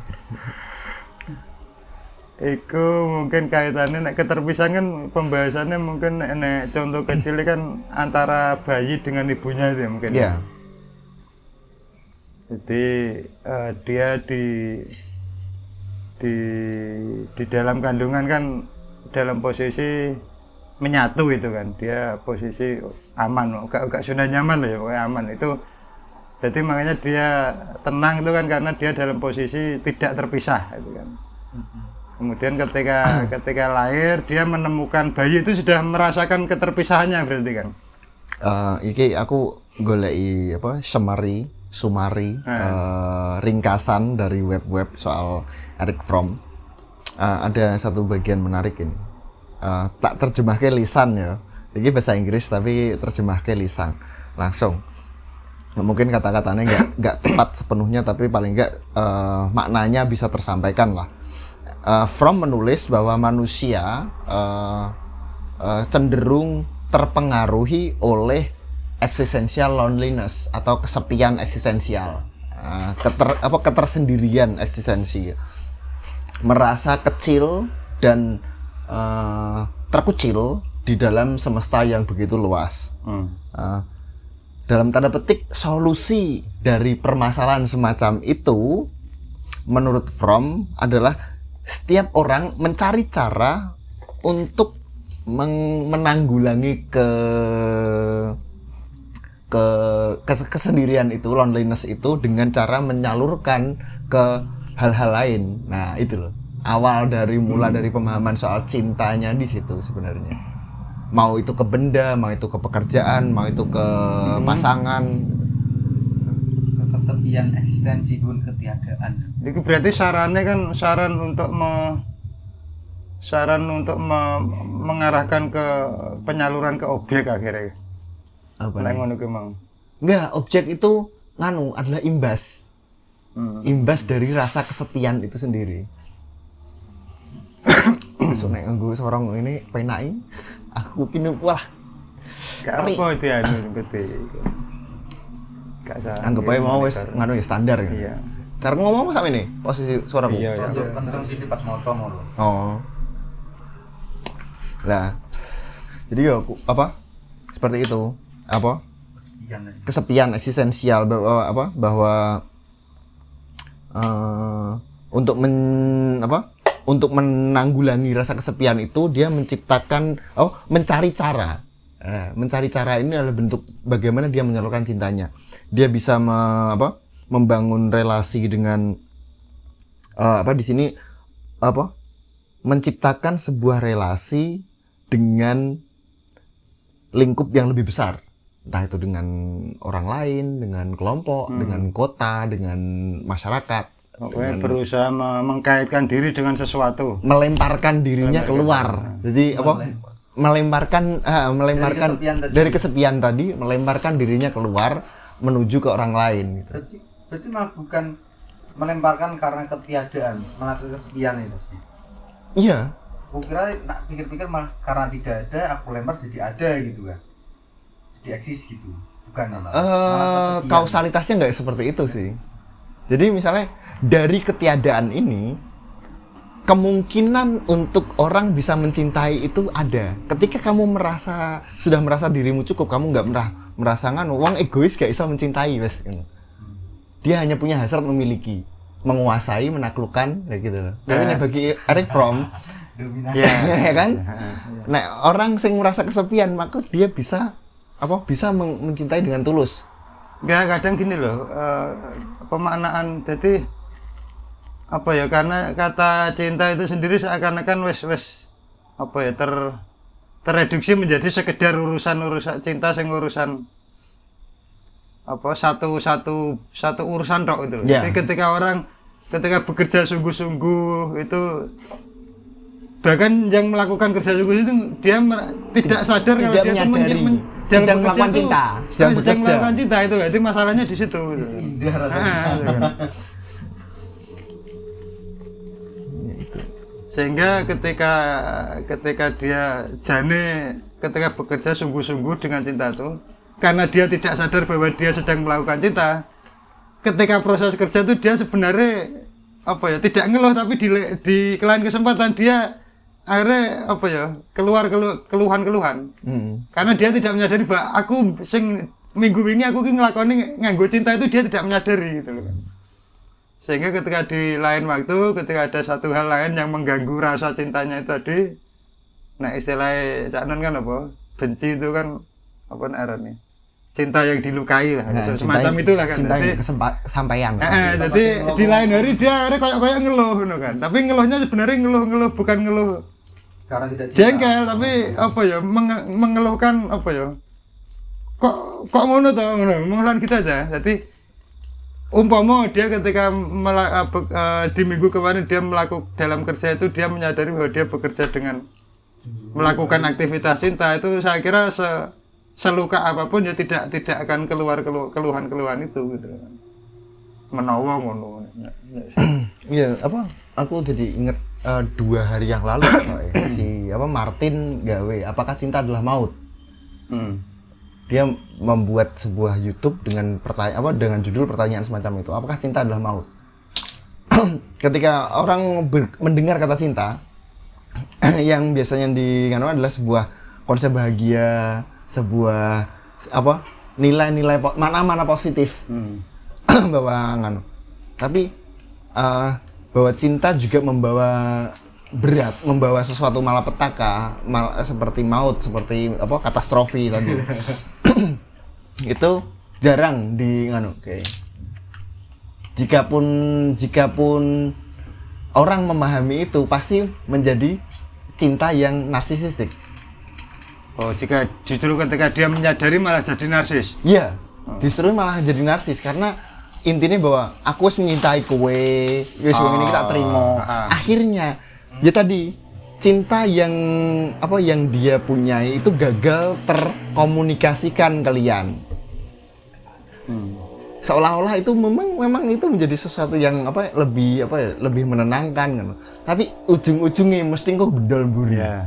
Iku mungkin kaitannya nek keterpisahan kan pembahasannya mungkin nek, nek contoh kecil kan antara bayi dengan ibunya itu ya mungkin. Iya. Jadi eh, dia di di di dalam kandungan kan dalam posisi menyatu itu kan. Dia posisi aman gak gak sudah nyaman loh ya pokoknya aman. Itu jadi makanya dia tenang itu kan karena dia dalam posisi tidak terpisah itu kan. Kemudian ketika ketika lahir dia menemukan bayi itu sudah merasakan keterpisahannya berarti kan. Eh, iki aku goleki apa summary sumari eh, ringkasan dari web-web soal Eric Fromm. Eh, ada satu bagian menarik ini. Eh, tak terjemahke lisan ya. Ini bahasa Inggris tapi terjemahke lisan. Langsung. Mungkin kata-katanya nggak <coughs> nggak tepat sepenuhnya tapi paling nggak eh, maknanya bisa tersampaikan lah. Eh, Fromm menulis bahwa manusia eh, eh, cenderung terpengaruhi oleh existential loneliness atau kesepian eksistensial. Eh, keter, apa ketersendirian eksistensi. Merasa kecil dan eh, terkucil di dalam semesta yang begitu luas. Uh, dalam tanda petik solusi dari permasalahan semacam itu menurut Fromm adalah setiap orang mencari cara untuk menanggulangi ke ke kes- kesendirian itu loneliness itu dengan cara menyalurkan ke hal-hal lain nah itu loh awal dari mula dari pemahaman soal cintanya di situ sebenarnya mau itu ke benda, mau itu ke pekerjaan, mau itu ke pasangan. Kesepian eksistensi pun ketiadaan. Itu berarti sarannya kan saran untuk me, saran untuk me- mengarahkan ke penyaluran ke objek akhirnya. Apa Nek nih? ngono ki mang. Enggak, objek itu nganu adalah imbas. Hmm. Imbas dari rasa kesepian itu sendiri. <coughs> Besok nek nganggo sorong ini penai, aku kini wah Gak Tapi- apa itu anu gede. Gak salah. anggap aja mau wis nganu ya standar ya. Iya. Cara ngomong sama ini posisi suaraku. Iya, iya. Kenceng sini pas mau lo. Oh. Lah. Jadi ya apa? Seperti itu. Apa? Kesepian eksistensial bahwa apa? Bahwa eh, untuk men apa? Untuk menanggulangi rasa kesepian itu dia menciptakan oh mencari cara. Eh, mencari cara ini adalah bentuk bagaimana dia menyalurkan cintanya. Dia bisa me- apa? Membangun relasi dengan eh, apa di sini? Apa? Menciptakan sebuah relasi dengan lingkup yang lebih besar entah itu dengan orang lain dengan kelompok Hmm. dengan kota dengan masyarakat Pokoknya dengan- berusaha me- mengkaitkan diri dengan sesuatu. melemparkan dirinya Melemparkan. keluar jadi apa melemparkan ah, melemparkan kesepian tadi. dari kesepian tadi melemparkan dirinya keluar menuju ke orang lain gitu. berarti berarti malah bukan melemparkan karena ketiadaan malah ke kesepian itu iya aku kira nak pikir-pikir malah karena tidak ada aku lempar jadi ada gitu kan jadi eksis gitu bukan malah, eh kesepian. kausalitasnya nggak seperti itu sih. Jadi misalnya dari ketiadaan ini kemungkinan untuk orang bisa mencintai itu ada. Ketika kamu merasa sudah merasa dirimu cukup, kamu nggak merah merasa nganu, wong egois gak bisa mencintai, wes. gitu. Dia hanya punya hasrat memiliki, menguasai, menaklukkan, kayak gitu. loh. Tapi Ya. nek bagi Eric Fromm, <laughs> Dominasi. ya kan? <laughs> Nah, orang sing merasa kesepian, maka dia bisa apa? Bisa men- mencintai dengan tulus. Enggak, kadang gini loh, eh, pemaknaan jadi apa ya karena kata cinta itu sendiri seakan-akan wes wes apa ya ter tereduksi menjadi sekedar urusan urusan cinta sing urusan apa satu satu satu urusan tok itu. Ya. Jadi ketika orang ketika bekerja sungguh-sungguh itu bahkan yang melakukan kerja sungguh itu dia tidak sadar kalau dia itu menyadari. men- Sedang bekerja melakukan itu- cinta, eh, sedang sedang melakukan cinta itu berarti masalahnya di situ gitu. indah rasanya Ah, gitu kan. sehingga ketika ketika dia jane ketika bekerja sungguh-sungguh dengan cinta itu karena dia tidak sadar bahwa dia sedang melakukan cinta ketika proses kerja itu dia sebenarnya apa ya tidak ngeluh tapi di di lain kesempatan dia akhirnya apa ya keluar kelu, keluhan-keluhan Hmm. karena dia tidak menyadari bahwa aku sing minggu ini aku ki ngelakoni nganggo cinta itu dia tidak menyadari gitu loh sehingga ketika di lain waktu ketika ada satu hal lain yang mengganggu rasa cintanya itu tadi nah istilahnya Cak Non kan apa benci itu kan apa nih cinta yang dilukai lah Nah, semacam cinta- itulah kan Cinta yang kesampaian. Eh, eh, jadi di lain hari dia akhirnya kayak kayak ngeluh gitu kan tapi ngeluhnya sebenarnya ngeluh-ngeluh bukan ngeluh karena tidak cinta. jengkel tapi apa ya menge- mengeluhkan apa ya kok kok ngono toh ngono mengeluhkan kita aja jadi umpama dia ketika mela- eh, be- eh, di minggu kemarin dia melakukan dalam kerja itu dia menyadari bahwa dia bekerja dengan melakukan aktivitas cinta itu saya kira se seluka apa pun ya tidak tidak akan keluar kelu- keluhan-keluhan itu gitu menawa ngono Iya, apa? Aku jadi inget eh, dua hari yang lalu <coughs> ya, si apa Martin gawe apakah cinta adalah maut? Hmm. Dia membuat sebuah YouTube dengan pertanyaan apa dengan judul pertanyaan semacam itu. Apakah cinta adalah maut? <coughs> Ketika orang mendengar kata cinta <coughs> yang biasanya di anu adalah sebuah konsep bahagia, sebuah apa? nilai-nilai mana-mana positif Hmm. bahwa nganu. Tapi eh, bahwa cinta juga membawa berat, membawa sesuatu malapetaka, mal, seperti maut, seperti apa katastrofi tadi. <laughs> itu jarang di nganu kayak. Jikapun jikapun orang memahami itu pasti menjadi cinta yang narsisistik. Oh, jika justru ketika dia menyadari malah jadi narsis. Iya, justru malah jadi narsis karena intinya bahwa aku mencintai kowe, wis Oh, ini kita terima. ah. Akhirnya ya tadi cinta yang apa yang dia punya itu gagal terkomunikasikan kalian. Seolah-olah itu memang memang itu menjadi sesuatu yang apa lebih apa ya, lebih menenangkan kan. Tapi ujung-ujungnya mesti kok bedol buri. Ya.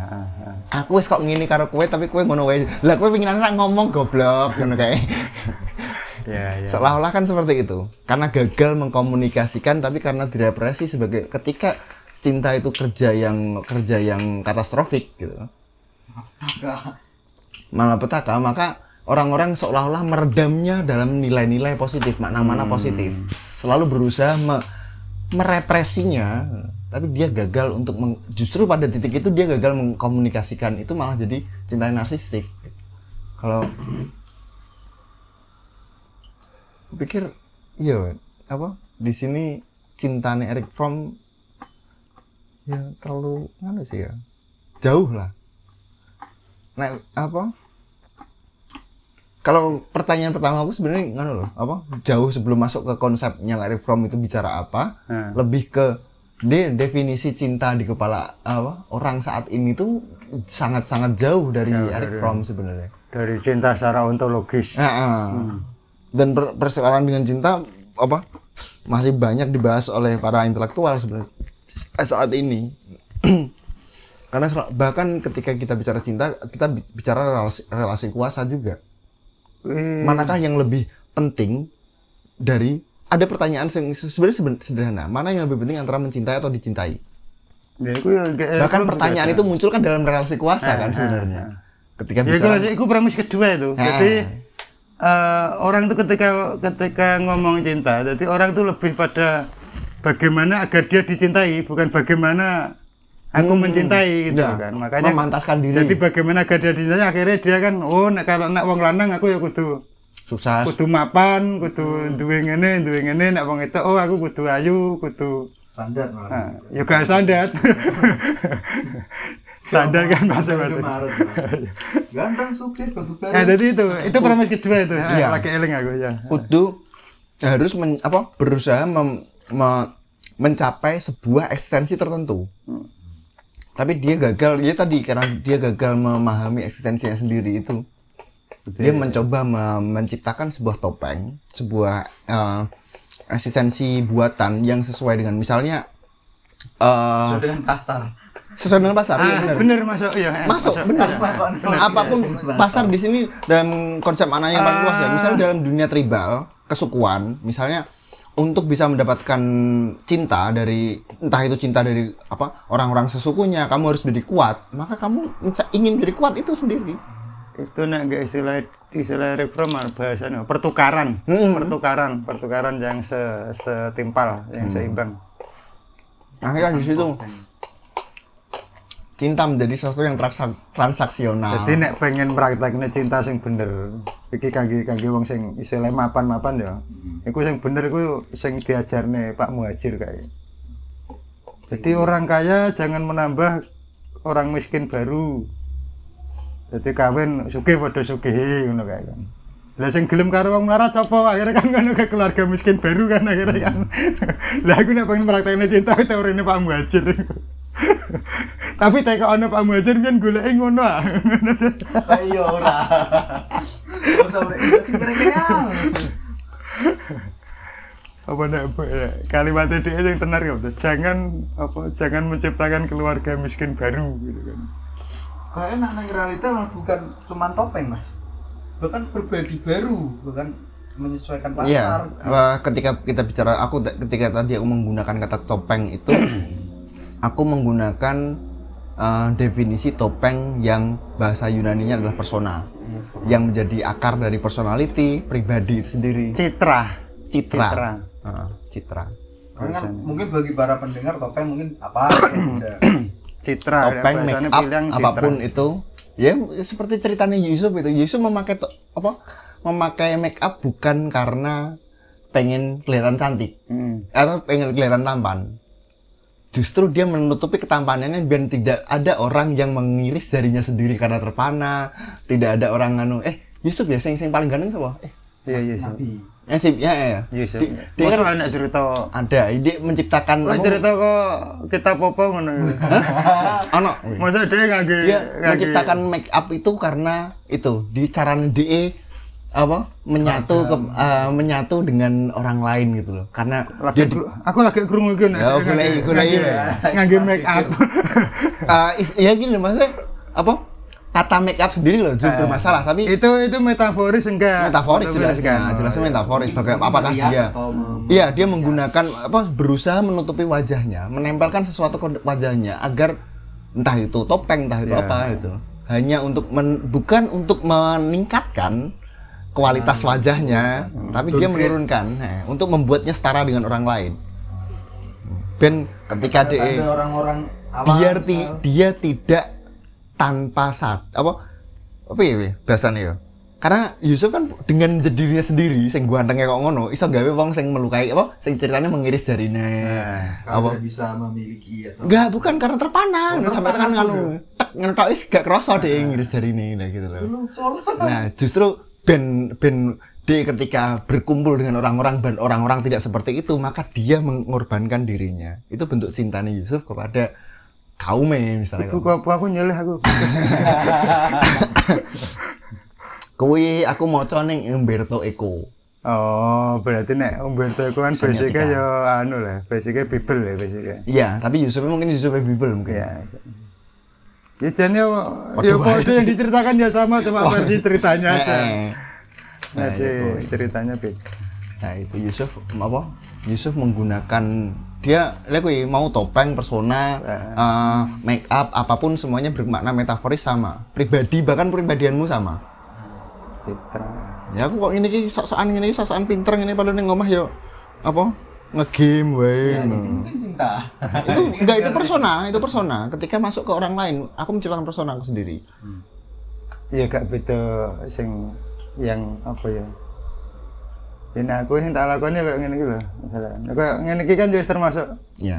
Aku wis kok ngini karo kowe tapi kowe ngono wae. Lah kowe pengen anak ngomong goblok ngono kayak. <laughs> Ya, ya. Seolah-olah kan seperti itu. Karena gagal mengkomunikasikan tapi karena direpresi sebagai ketika cinta itu kerja yang kerja yang katastrofik gitu. Malah petaka, maka orang-orang seolah-olah meredamnya dalam nilai-nilai positif, makna-makna positif. Selalu berusaha me- merepresinya, tapi dia gagal untuk meng- justru pada titik itu dia gagal mengkomunikasikan itu malah jadi cinta narsistik. Kalau pikir iya apa di sini cintanya Eric Fromm ya terlalu mana sih ya jauh lah nah apa kalau pertanyaan pertama aku sebenarnya ngono loh apa jauh sebelum masuk ke konsepnya Eric Fromm itu bicara apa Nah. lebih ke de definisi cinta di kepala apa orang saat ini tuh sangat sangat jauh dari Jauh Eric Fromm sebenarnya dari cinta secara ontologis Ah, ah. Dan per- persoalan dengan cinta apa masih banyak dibahas oleh para intelektual sebenarnya eh, saat ini <clears throat> karena bahkan ketika kita bicara cinta kita bi- bicara relasi, relasi kuasa juga Wih. manakah yang lebih penting dari ada pertanyaan yang se- sebenarnya seben- sederhana mana yang lebih penting antara mencintai atau dicintai Ya, ya, bahkan iku pertanyaan itu muncul kan dalam relasi kuasa Ah, kan ah, sebenarnya ah. ketika Ya, itu, bicara lah, itu premis kedua itu. Jadi eh, orang itu ketika ketika ngomong cinta, jadi orang itu lebih pada bagaimana agar dia dicintai, bukan bagaimana aku Hmm. mencintai gitu Ya, kan. Makanya memantaskan diri jadi bagaimana agar dia dicintai akhirnya dia kan oh nek kalau nek wong lanang aku ya kudu sukses kudu mapan, kudu duwe ngene, duwe ngene nek wong itu oh aku kudu ayu, kudu standar malah Nah, ya gak standar. <laughs> standar kan bahasa. Maret, ganteng supir kudu Nah, jadi itu, itu premis kedua itu. Iya. Iya. Lagi eling aku ya. kudu harus men- apa berusaha mem- me- mencapai sebuah eksistensi tertentu. Tapi dia gagal, dia tadi karena dia gagal memahami eksistensinya sendiri itu. Dia mencoba me- menciptakan sebuah topeng, sebuah eh, eksistensi buatan yang sesuai dengan misalnya eh, Sesuai dengan pasar sesuai dengan pasar. iya, Ah, benar. bener masuk iya. eh, masuk benar apa pun pasar di sini dalam konsep mana yang paling luas ya misalnya dalam dunia tribal kesukuan misalnya untuk bisa mendapatkan cinta dari entah itu cinta dari apa orang-orang sesukunya kamu harus menjadi kuat maka kamu ingin menjadi kuat itu sendiri Itu nek gak istilah istilah reform bahasanya pertukaran. Hmm. Pertukaran, pertukaran yang se, setimpal, yang Hmm. seimbang. akhirnya di situ cinta menjadi sesuatu yang transak- transaksional Jadi nek pengen prakteknya cinta sing bener, iki kangge kangge wong sing istilah mapan-mapan ya. Iku sing bener iku sing diajarne Pak Muhajir kayak. Jadi orang kaya jangan menambah orang miskin baru. Jadi kawin sugih padha sugih ngono kae kan. Lah sing gelem karo wong melarat sapa? Akhirnya kan ngono ke keluarga miskin baru kan akhirnya kan. <laughs> Lah aku nek pengen praktekne cinta teorine Pak Muhajir. <laughs> Tapi teko ono Pak Muhajir kan goleke ngono ah. iya ora. Itu kira-kira? Apa nak ya, kalimat dia yang tenar ya Bro. jangan apa jangan menciptakan keluarga miskin baru gitu kan. Kayaknya nak nang realita bukan cuman topeng mas? Bahkan pribadi baru bahkan menyesuaikan pasar. Iya, wah, ketika kita bicara aku ketika tadi aku menggunakan kata topeng itu <clears throat> aku menggunakan eh, definisi topeng yang bahasa Yunaninya adalah persona. Yang menjadi akar dari personality pribadi itu sendiri. Citra. Citra. Citra. Ah, citra. Kan mungkin bagi para pendengar topeng mungkin apa? <coughs> Citra topeng make up bilang citra. apa pun itu. Ya seperti ceritanya Yusuf itu. Yusuf memakai to- apa? Memakai make up bukan karena pengen kelihatan cantik. Hmm. atau pengen kelihatan tampan justru dia menutupi ketampanannya biar tidak ada orang yang mengiris jarinya sendiri karena terpana. Tidak ada orang anu eh Yusuf ya sing sing paling ganteng siapa? Eh iya iya sih eh sip ya ya, ya. Yusuf. Di- dia kan anak cerita? Ada dia menciptakan apa- cerita kok kita popo ngono? <laughs> Ono? Masa dia ngangge dia menciptakan make up itu karena itu di caranya DE apa? Menyatu ke, eh, menyatu dengan orang lain gitu loh. Karena lagi dia di- gru- aku lagi krungu iki nek. Ya, golek- golek ngangge- ya. ngangge make up. Eh, is- ya gini loh, maksudnya apa? Kata make up sendiri loh juga bermasalah tapi itu itu metaforis enggak? Metaforis jelas kan kan jelasnya metaforis bagaimana apakah Merias dia mem- Iya, dia menggunakan apa berusaha menutupi wajahnya, menempelkan sesuatu ke wajahnya agar entah itu topeng, entah itu apa itu. Hanya untuk men- bukan untuk meningkatkan kualitas wajahnya, tapi dia menurunkan eh, untuk membuatnya setara dengan orang lain. Ben ketika dia orang-orang biar ti- dia tidak tanpa sad apa? Apa ya Wi, bahasanya ya? Karena Yusuf kan dengan dirinya sendiri sing gantengnya kok ngono iso gawe wong sing melukai apa? Sing ceritanya mengiris jarine. Nah, apa? Bisa memiliki atau Enggak, bukan karena terpana. Oh, sampai tekan nganu. Tek ngetok wis gak kerasa deh ngiris jarine nah gitu loh. Nah, justru ben ben dia ketika berkumpul dengan orang-orang dan orang-orang tidak seperti itu, maka dia mengorbankan dirinya. Itu bentuk cintanya Yusuf kepada kaumnya misalnya. Ibu kok aku nyelih aku. <laughs> Kuwi aku maca ning Umberto Eco. Oh, berarti nek Umberto itu kan basicnya ya anu lah, basicnya Bible ya basicnya. Iya, tapi Yusuf mungkin Yusuf Bible mungkin. Ya. Ya jadi ya, ya kode yang diceritakan ya sama cuma versi ceritanya aja. Eh, Nah, Aja itu. ceritanya beda. Nah itu Yusuf apa? Yusuf menggunakan dia kuwi mau topeng, persona, eh, make up, apa pun semuanya bermakna metaforis sama. Pribadi bahkan pribadianmu sama. Citra. Ya aku kok ini sok-sokan ngene iki sok-sokan pinter ngene padahal ning omah yo apa? Ngegame wae. Ya, itu mungkin cinta. itu enggak itu persona, itu persona. Ketika masuk ke orang lain, aku menciptakan persona aku sendiri. Iya gak beda sing yang apa ya? Ini aku yang tak lakukan ya kayak gini gitu misalnya. Kayak gini iki kan juga termasuk Ya.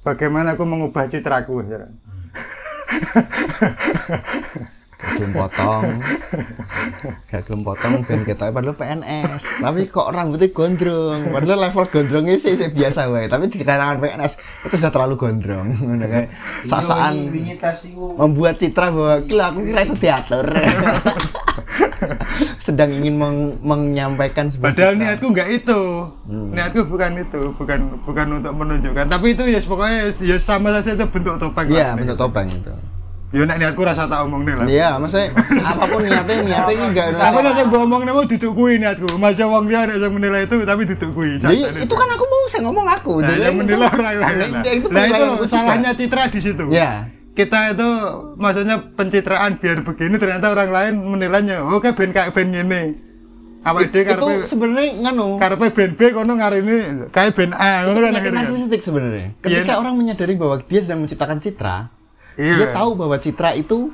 bagaimana aku mengubah citraku misalnya. Gelem potong. Gak gelem potong ben ketoke padahal PNS. Tapi kok rambutnya gondrong. Padahal level gondrongnya sih, sih biasa wae, tapi di kalangan PNS itu sudah terlalu gondrong. Kayak sasaan tas iku membuat citra bahwa gila aku kira iso diatur. <laughs> Sedang ingin meng- menyampaikan Padahal citra. niatku nggak itu. Niatku bukan itu, bukan bukan untuk menunjukkan. Tapi itu ya pokoknya ya sama saja itu bentuk topeng. Iya, bentuk topeng itu. Ya nek niatku rasa tak omong nih lah. Iya, maksudnya apa pun niatnya, niatnya ini enggak Aku nek sing ngomong nemu duduk kuwi niatku. Masa wong dia nek sing menilai itu tapi duduk kuwi. Jadi itu kan aku mau saya ngomong aku. Nah, yang itu- menilai orang lain. Nah, Nah, itu Nah, itu loh juga. salahnya citra di situ. Ya. Kita itu maksudnya pencitraan biar begini ternyata orang lain menilainya oke ben kayak ben ngene. Awake dhewe itu karepe sebenarnya nganu karepe ben B kono ngarini kayak ben A ngono kan narsisistik sebenarnya. Ketika Iya. orang menyadari bahwa dia sedang menciptakan citra, Iya. dia tahu bahwa citra itu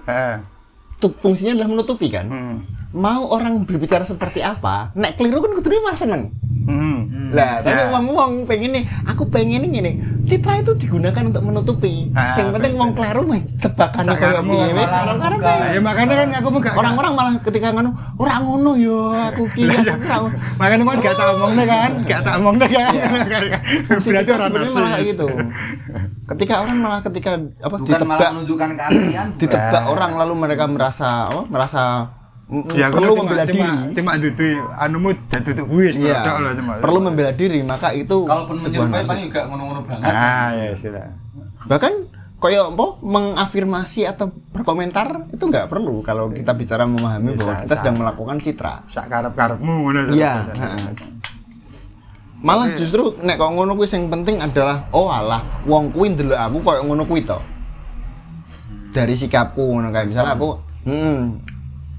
tu- fungsinya adalah menutupi kan. Hmm. Mau orang berbicara seperti apa, nek keliru kan kudu mah seneng. Hmm. Lah, tapi Ya. wong-wong pengen nih, aku pengen nih gini. Citra itu digunakan untuk menutupi. Ah, Yang penting wong keliru mah tebakan kayak. Nah, ya makanya kan aku mau gak Orang-orang malah ketika nganu, ora ngono yo aku <laughs> ki aku ya. ora ngono." makanya kan gak tak omong deh kan gak tak omong deh kan <laughs> berarti Kita orang sebenarnya malah gitu. Ketika orang malah ketika apa bukan malah ditebak menunjukkan keaslian. ditebak orang lalu mereka merasa apa merasa ya perlu cuma membela cuma diri. cuma dudu anumu jatuh wis Iya. lah cuma Perlu membela diri, maka itu Kalaupun menyerupai paling juga ngono-ngono banget. ah ya sudah Bahkan koyo apa mengafirmasi atau berkomentar itu nggak perlu kalau kita bicara memahami Bisa, bahwa kita sedang melakukan citra. sak karep karepmu ngono Iya, Malah justru nek kok ngono kuwi sing penting adalah oh alah wong kuwi ndelok aku koyo ngono kuwi to. Dari sikapku ngono kayak misalnya aku hmm,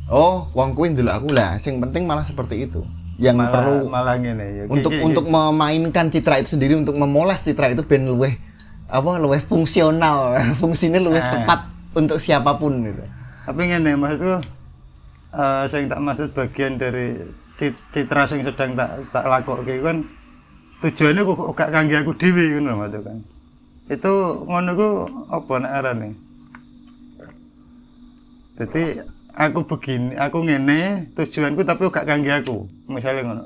oh wong kuwi ndelok aku lah. Sing penting malah seperti itu. Yang malah perlu malah ngene ya. Untuk ki- untuk memainkan citra itu sendiri untuk memoles citra itu ben luweh apa luweh fungsional. <laughs> Fungsinya luweh Ah. tepat untuk siapa pun gitu. Tapi ngene maksudku eh sing tak maksud bagian dari cit- citra sing sedang tak tak lakokke kan tujuannya kok gak kangge aku dhewe ngono lho kan. Itu ngono ku apa nek arane? Jadi aku begini aku ngene tujuanku tapi gak kangge aku. Misalnya ngono.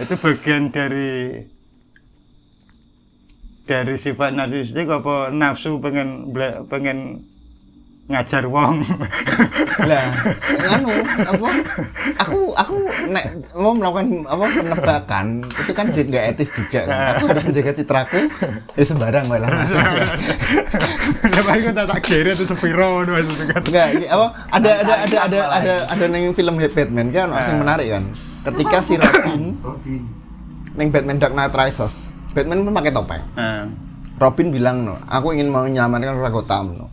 Itu bagian dari dari sifat narsistik apa nafsu pengen pengen ngajar wong. Lah nganu apa? Aku aku nek mau melakukan apa penebakan itu kan juga nggak etis juga kan. aku harus menjaga citraku ya sembarang wae lah. <laughs> Mas ya paling tak tak kira itu sepiro dua itu kan enggak ini apa ada ada ada ada ada ada neng film Batman kan Ah. yang menarik kan. Ketika si Robin? Neng Batman Dark Knight Rises Batman kan pakai topeng. Nah, Robin bilang no, aku ingin menyelamatkan kota Gotham no.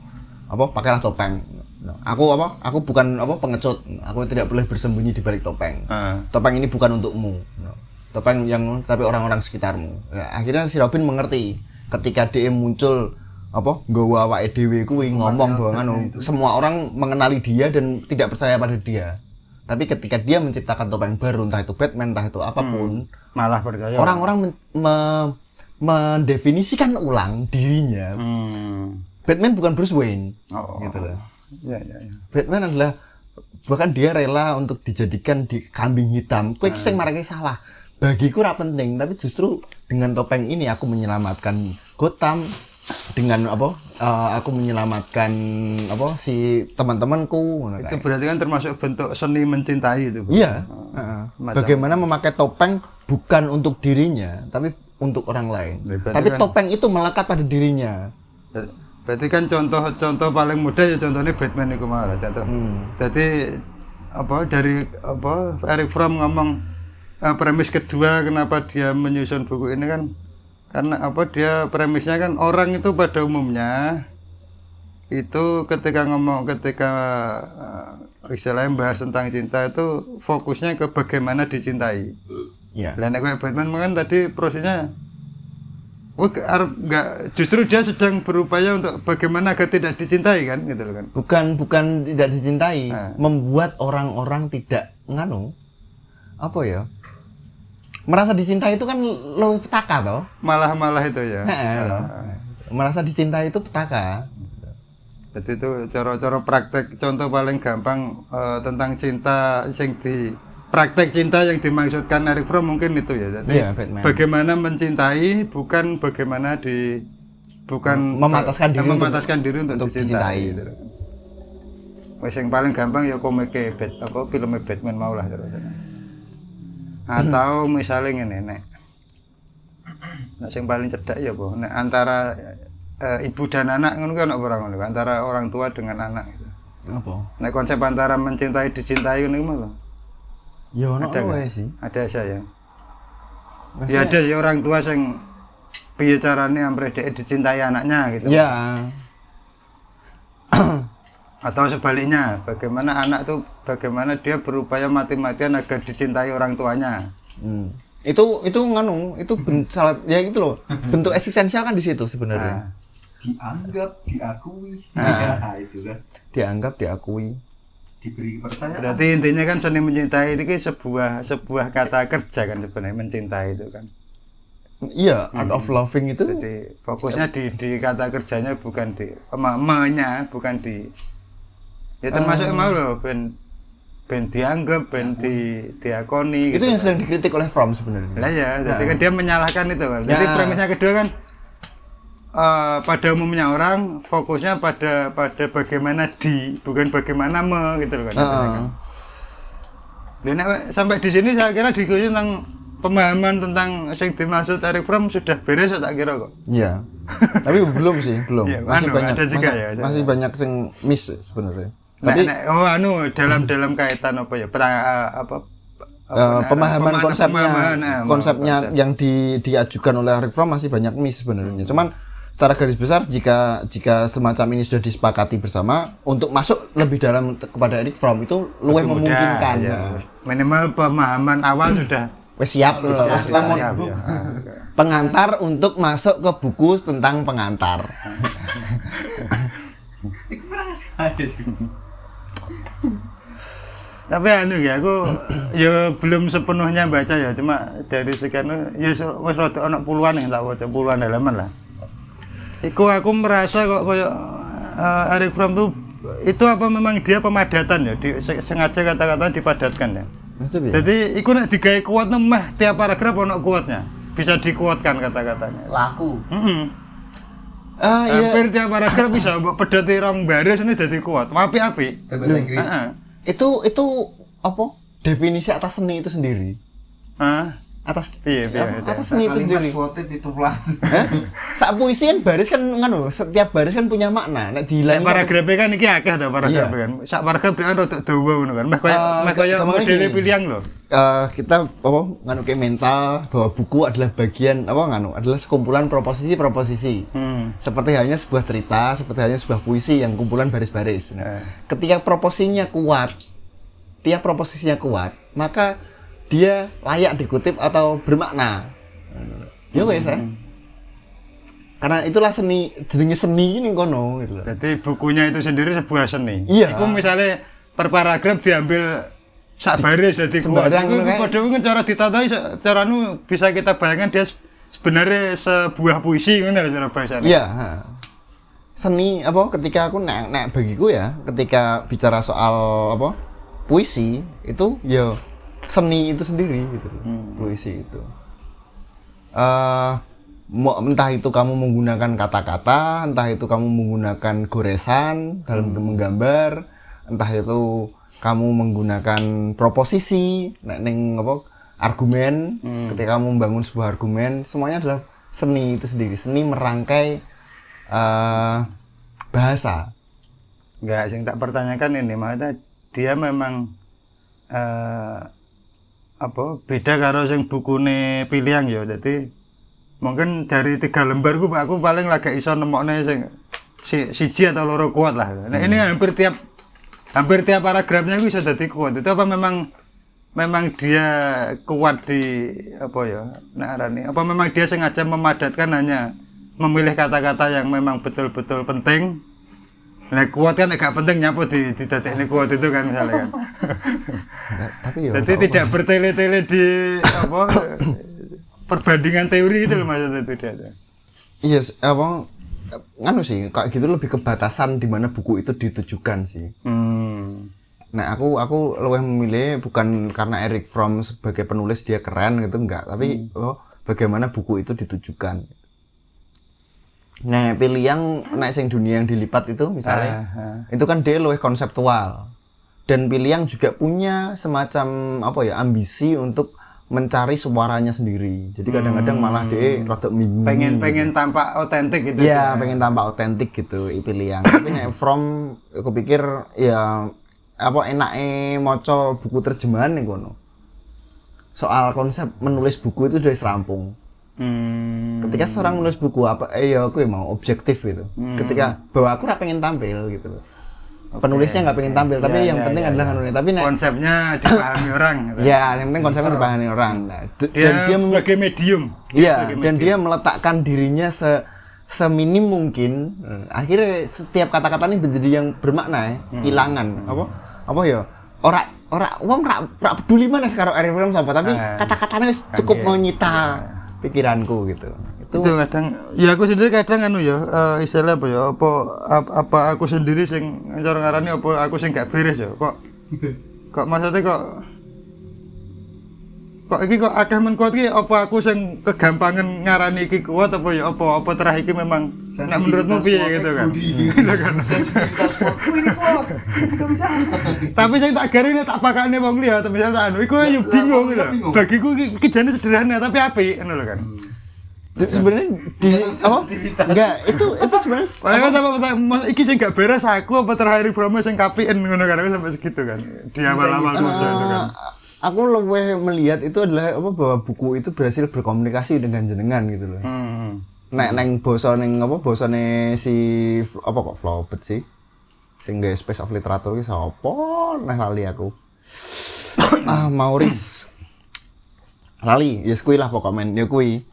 Apa pakailah topeng. No. Aku apa? Aku bukan apa pengecut. Aku tidak boleh bersembunyi di balik topeng. nah. Topeng ini bukan untukmu. No. Topeng yang tapi orang-orang sekitarmu. Nah, akhirnya si Robin mengerti ketika dia muncul apa nggawa awake dhewe kuwi ngomong bahwa Batman anu itu. semua orang mengenali dia dan tidak percaya pada dia. Tapi ketika dia menciptakan topeng baru entah itu Batman entah itu apa pun, malah percaya orang-orang men- me- mendefinisikan ulang dirinya. hmm. Batman bukan Bruce Wayne oh. gitu loh. ya ya ya Batman adalah bahkan dia rela untuk dijadikan di kambing hitam. Kowe iki sing marake salah. Bagiku ora penting, tapi justru dengan topeng ini aku menyelamatkan Gotham dengan apa? eh, aku menyelamatkan apa si teman-temanku. itu berarti kan termasuk bentuk seni mencintai itu? Iya. Macam- Bagaimana memakai topeng bukan untuk dirinya, tapi untuk orang lain. Ya, berarti Tapi kan- topeng itu melekat pada dirinya. Berarti kan contoh-contoh paling mudah ya contohnya Batman itu malah contoh Hmm. jadi apa dari apa Eric Fromm ngomong eh, premis kedua kenapa dia menyusun buku ini kan karena apa dia premisnya kan orang itu pada umumnya itu ketika ngomong ketika eh, istilahnya bahas tentang cinta itu fokusnya ke bagaimana dicintai. Iya. Nek kayak Batman kan tadi prosesnya Wah, ke- arep nggak justru dia sedang berupaya untuk bagaimana agar tidak dicintai kan gitu kan. bukan bukan tidak dicintai Nah. membuat orang-orang tidak nganu apa ya merasa dicintai itu kan lo petaka toh Malah-malah itu ya. Heeh, toh. Ah. merasa dicintai itu petaka Jadi itu cara-cara praktek contoh paling gampang eh, tentang cinta sing di praktek cinta yang dimaksudkan Eric Fromm mungkin itu ya. Jadi Batman. bagaimana mencintai bukan bagaimana di bukan Memataskan diri eh, untuk- memataskan diri untuk, untuk dicintai. dicintai. gitu. Wes yang paling gampang ya komike Bat apa filmnya Batman mau lah terus. Atau misalnya ngene nek. Nah, yang paling cedak ya, Bu. Nek antara eh, ibu dan anak ngono kan orang ngono antara orang tua dengan anak gitu. apa Nek konsep antara mencintai dicintai ngono lho. Ya ono Ada wae sih Ada saya. Maksudnya- Ya ada sih orang tua sing piye carane ampre dhek dicintai anaknya gitu. ya <clears throat> Atau sebaliknya, bagaimana anak tuh bagaimana dia berupaya mati-matian agar dicintai orang tuanya. Hmm. itu itu nganu itu ben, <clears throat> salah ya itu loh bentuk eksistensial kan di situ sebenarnya Nah, dianggap diakui Nah. nah <laughs> itu kan dianggap diakui diberi kepercayaan berarti intinya kan seni mencintai itu kan sebuah sebuah kata kerja kan sebenarnya mencintai itu kan. iya art of loving itu Jadi fokusnya di di kata kerjanya bukan di emanya bukan di ya termasuk Ah. mau loh ben ben dianggap ben di diakoni itu gitu yang kan. sering dikritik oleh Fromm sebenarnya lah ya jadi Nah. kan dia menyalahkan itu kan jadi Ya. premisnya kedua kan eh, pada umumnya orang fokusnya pada pada bagaimana di bukan bagaimana me gitu loh kan Heeh. Dan nek sampai di sini saya kira diskusi tentang pemahaman tentang yang dimaksud Eric Fromm sudah beres tak kira kok Iya. <laughs> Tapi belum sih, belum. Iya, masih anu, banyak. ada juga masih, ya, ada. masih banyak yang miss sebenarnya. Nek- Tapi nek- oh anu dalam dalam kaitan apa ya pra, apa eh, apa, pemahaman pemahaman- konsepnya, pemahaman, eh, konsepnya konsep. yang di, diajukan oleh Eric Fromm masih banyak miss sebenarnya. Cuman secara garis besar jika jika semacam ini sudah disepakati bersama untuk masuk lebih dalam kepada Eric Fromm itu luwih Mudah, memungkinkan. ya. Nah, minimal pemahaman awal sudah Wes siap loh. Maksudnya mau- siap, ya. pengantar untuk masuk ke buku tentang pengantar. tapi anu ya aku ya belum sepenuhnya baca ya cuma dari sekian ya wis rada ana puluhan yang tak baca puluhan halaman lah Iku aku merasa kok koyo eh, Eric Fromm tuh itu apa memang dia pemadatan ya di, se- sengaja kata-kata dipadatkan ya piye? jadi iku nek digawe kuat meh tiap paragraf ono kuatnya bisa dikuatkan kata-katanya laku Heeh. Ah iya. Hampir tiap paragraf bisa mbok pedoti rong baris ini dadi kuat. Api-api. bahasa Inggris Heeh. Itu itu apa? Definisi atas seni itu sendiri. Ah, Atas Iya, iya, iya. atas seni itu sendiri. voted itu plus? Sak puisi kan baris kan nganu, setiap baris kan punya makna. Nek Nek dihilang paragrafe kan iki akeh ta paragrafe Iya. kan. Sak paragraf kan rada dawa ngono kan. Meh koyo Eh, meh koyo modele pilihan lho. Eh, kita apa nganu kayak mental bahwa buku adalah bagian apa nganu adalah sekumpulan proposisi-proposisi. Hmm. Seperti halnya sebuah cerita, seperti halnya sebuah puisi yang kumpulan baris-baris. Nah, Eh. ketika proposinya kuat, tiap proposisinya kuat, maka dia layak dikutip atau bermakna. Ya wes ya. karena itulah seni jenenge seni ini kono gitu. Jadi bukunya itu sendiri sebuah seni. Iya. Iku misalnya per paragraf diambil sak baris jadi. Sembarang padha kan cara ditatai cara nu bisa kita bayangkan dia sebenarnya sebuah puisi ngono cara bahasanya. Iya. Seni apa ketika aku nek nek bagiku ya ketika bicara soal apa puisi itu ya seni itu sendiri gitu Hmm. puisi itu. eh mau entah itu kamu menggunakan kata-kata, entah itu kamu menggunakan goresan dalam menggambar, entah itu kamu menggunakan proposisi, nek ning apa argumen, Hmm. ketika kamu membangun sebuah argumen, semuanya adalah seni itu sendiri, seni merangkai eh bahasa. Enggak, yang tak pertanyakan ini maksudnya dia memang eh apa beda karo sing bukune pilihan ya. Jadi mungkin dari tiga lembar ku aku paling lagi iso nemokne sing si, siji atau loro kuat lah. Nah, ini hampir tiap hampir tiap paragrafnya itu bisa jadi kuat. Itu apa memang memang dia kuat di apa ya? Nah, arani. Apa memang dia sengaja memadatkan hanya memilih kata-kata yang memang betul-betul penting Nah, kuat kan agak penting nyapa di di ini kuat itu kan misalnya kan. Tapi ya Jadi tidak bertele-tele di apa perbandingan teori itu loh maksudnya itu dia. Iya, s- apa nganu sih, kayak gitu lebih ke batasan di mana buku itu ditujukan sih. Hmm. Nah, aku aku lebih memilih bukan karena Eric Fromm sebagai penulis dia keren gitu enggak, tapi oh, bagaimana buku itu ditujukan. Nah, pilih yang naik sing dunia yang dilipat itu misalnya, Ah, ah. itu kan dia lebih konseptual. Dan pilih yang juga punya semacam apa ya ambisi untuk mencari suaranya sendiri. Jadi kadang-kadang malah dia rada bingung. pengen pengen tampak otentik gitu. Iya, pengen tampak otentik gitu pilih yang. Tapi <coughs> nek from aku pikir ya apa enake maca buku terjemahan nih kono. Soal konsep menulis buku itu sudah serampung. Hmm. Ketika seorang menulis buku apa eh ya aku ya mau objektif gitu. Hmm. Ketika bahwa aku rak pengen tampil gitu loh. Penulisnya nggak pengen tampil, tapi Ya, yang ya, penting ya, adalah ya. anu Tapi konsepnya <coughs> dipahami orang. gitu. ya yang penting konsepnya dipahami orang. Nah, Dia, dan dia sebagai medium. Iya, dan medium. dia meletakkan dirinya se seminim mungkin. Eh, Akhirnya setiap kata-kata ini menjadi yang bermakna ya, Hmm. hilangan. Apa? Apa ya? Ora ora wong ora ora peduli mana sekarang Eric Film apa, tapi Ah. kata-katanya cukup iya. menyita pikiranku gitu. Itu, itu kadang ya aku sendiri kadang anu ya eh, istilah apa ya apa ap- apa aku sendiri sing cara ngarani apa aku sing gak beres ya kok kok maksudnya kok kok iki kok akeh men kuat iki apa aku sing kegampangan ngarani iki kuat apa ya apa apa terakhir iki memang nek menurutmu piye gitu kan <laughs> Gitu kan. Sensitivitas sportku ini kuat. Juga bisa. tapi saya tak gari ini tak pakane wong liya tapi saya tak anu iku yo bingung gitu bingung. bagiku iki iki jane sederhana tapi apik ngono lho kan sebenarnya di apa? Enggak, itu itu sebenarnya <laughs> kan sama sama mas iki sing gak beres aku apa terakhir promo sing kapien ngono kan sampai segitu kan. Di awal-awal kerja itu kan. Aku lebih melihat itu adalah apa bahwa buku itu berhasil berkomunikasi dengan jenengan gitu loh. Hmm. nek neng basa neng apa basane si apa kok Flaubert sih? Sing gawe Space of Literature ki sapa? Nah lali aku. <coughs> Ah Maurice. <coughs> Lali ya yes, kuwi lah pokoknya ya kuwi.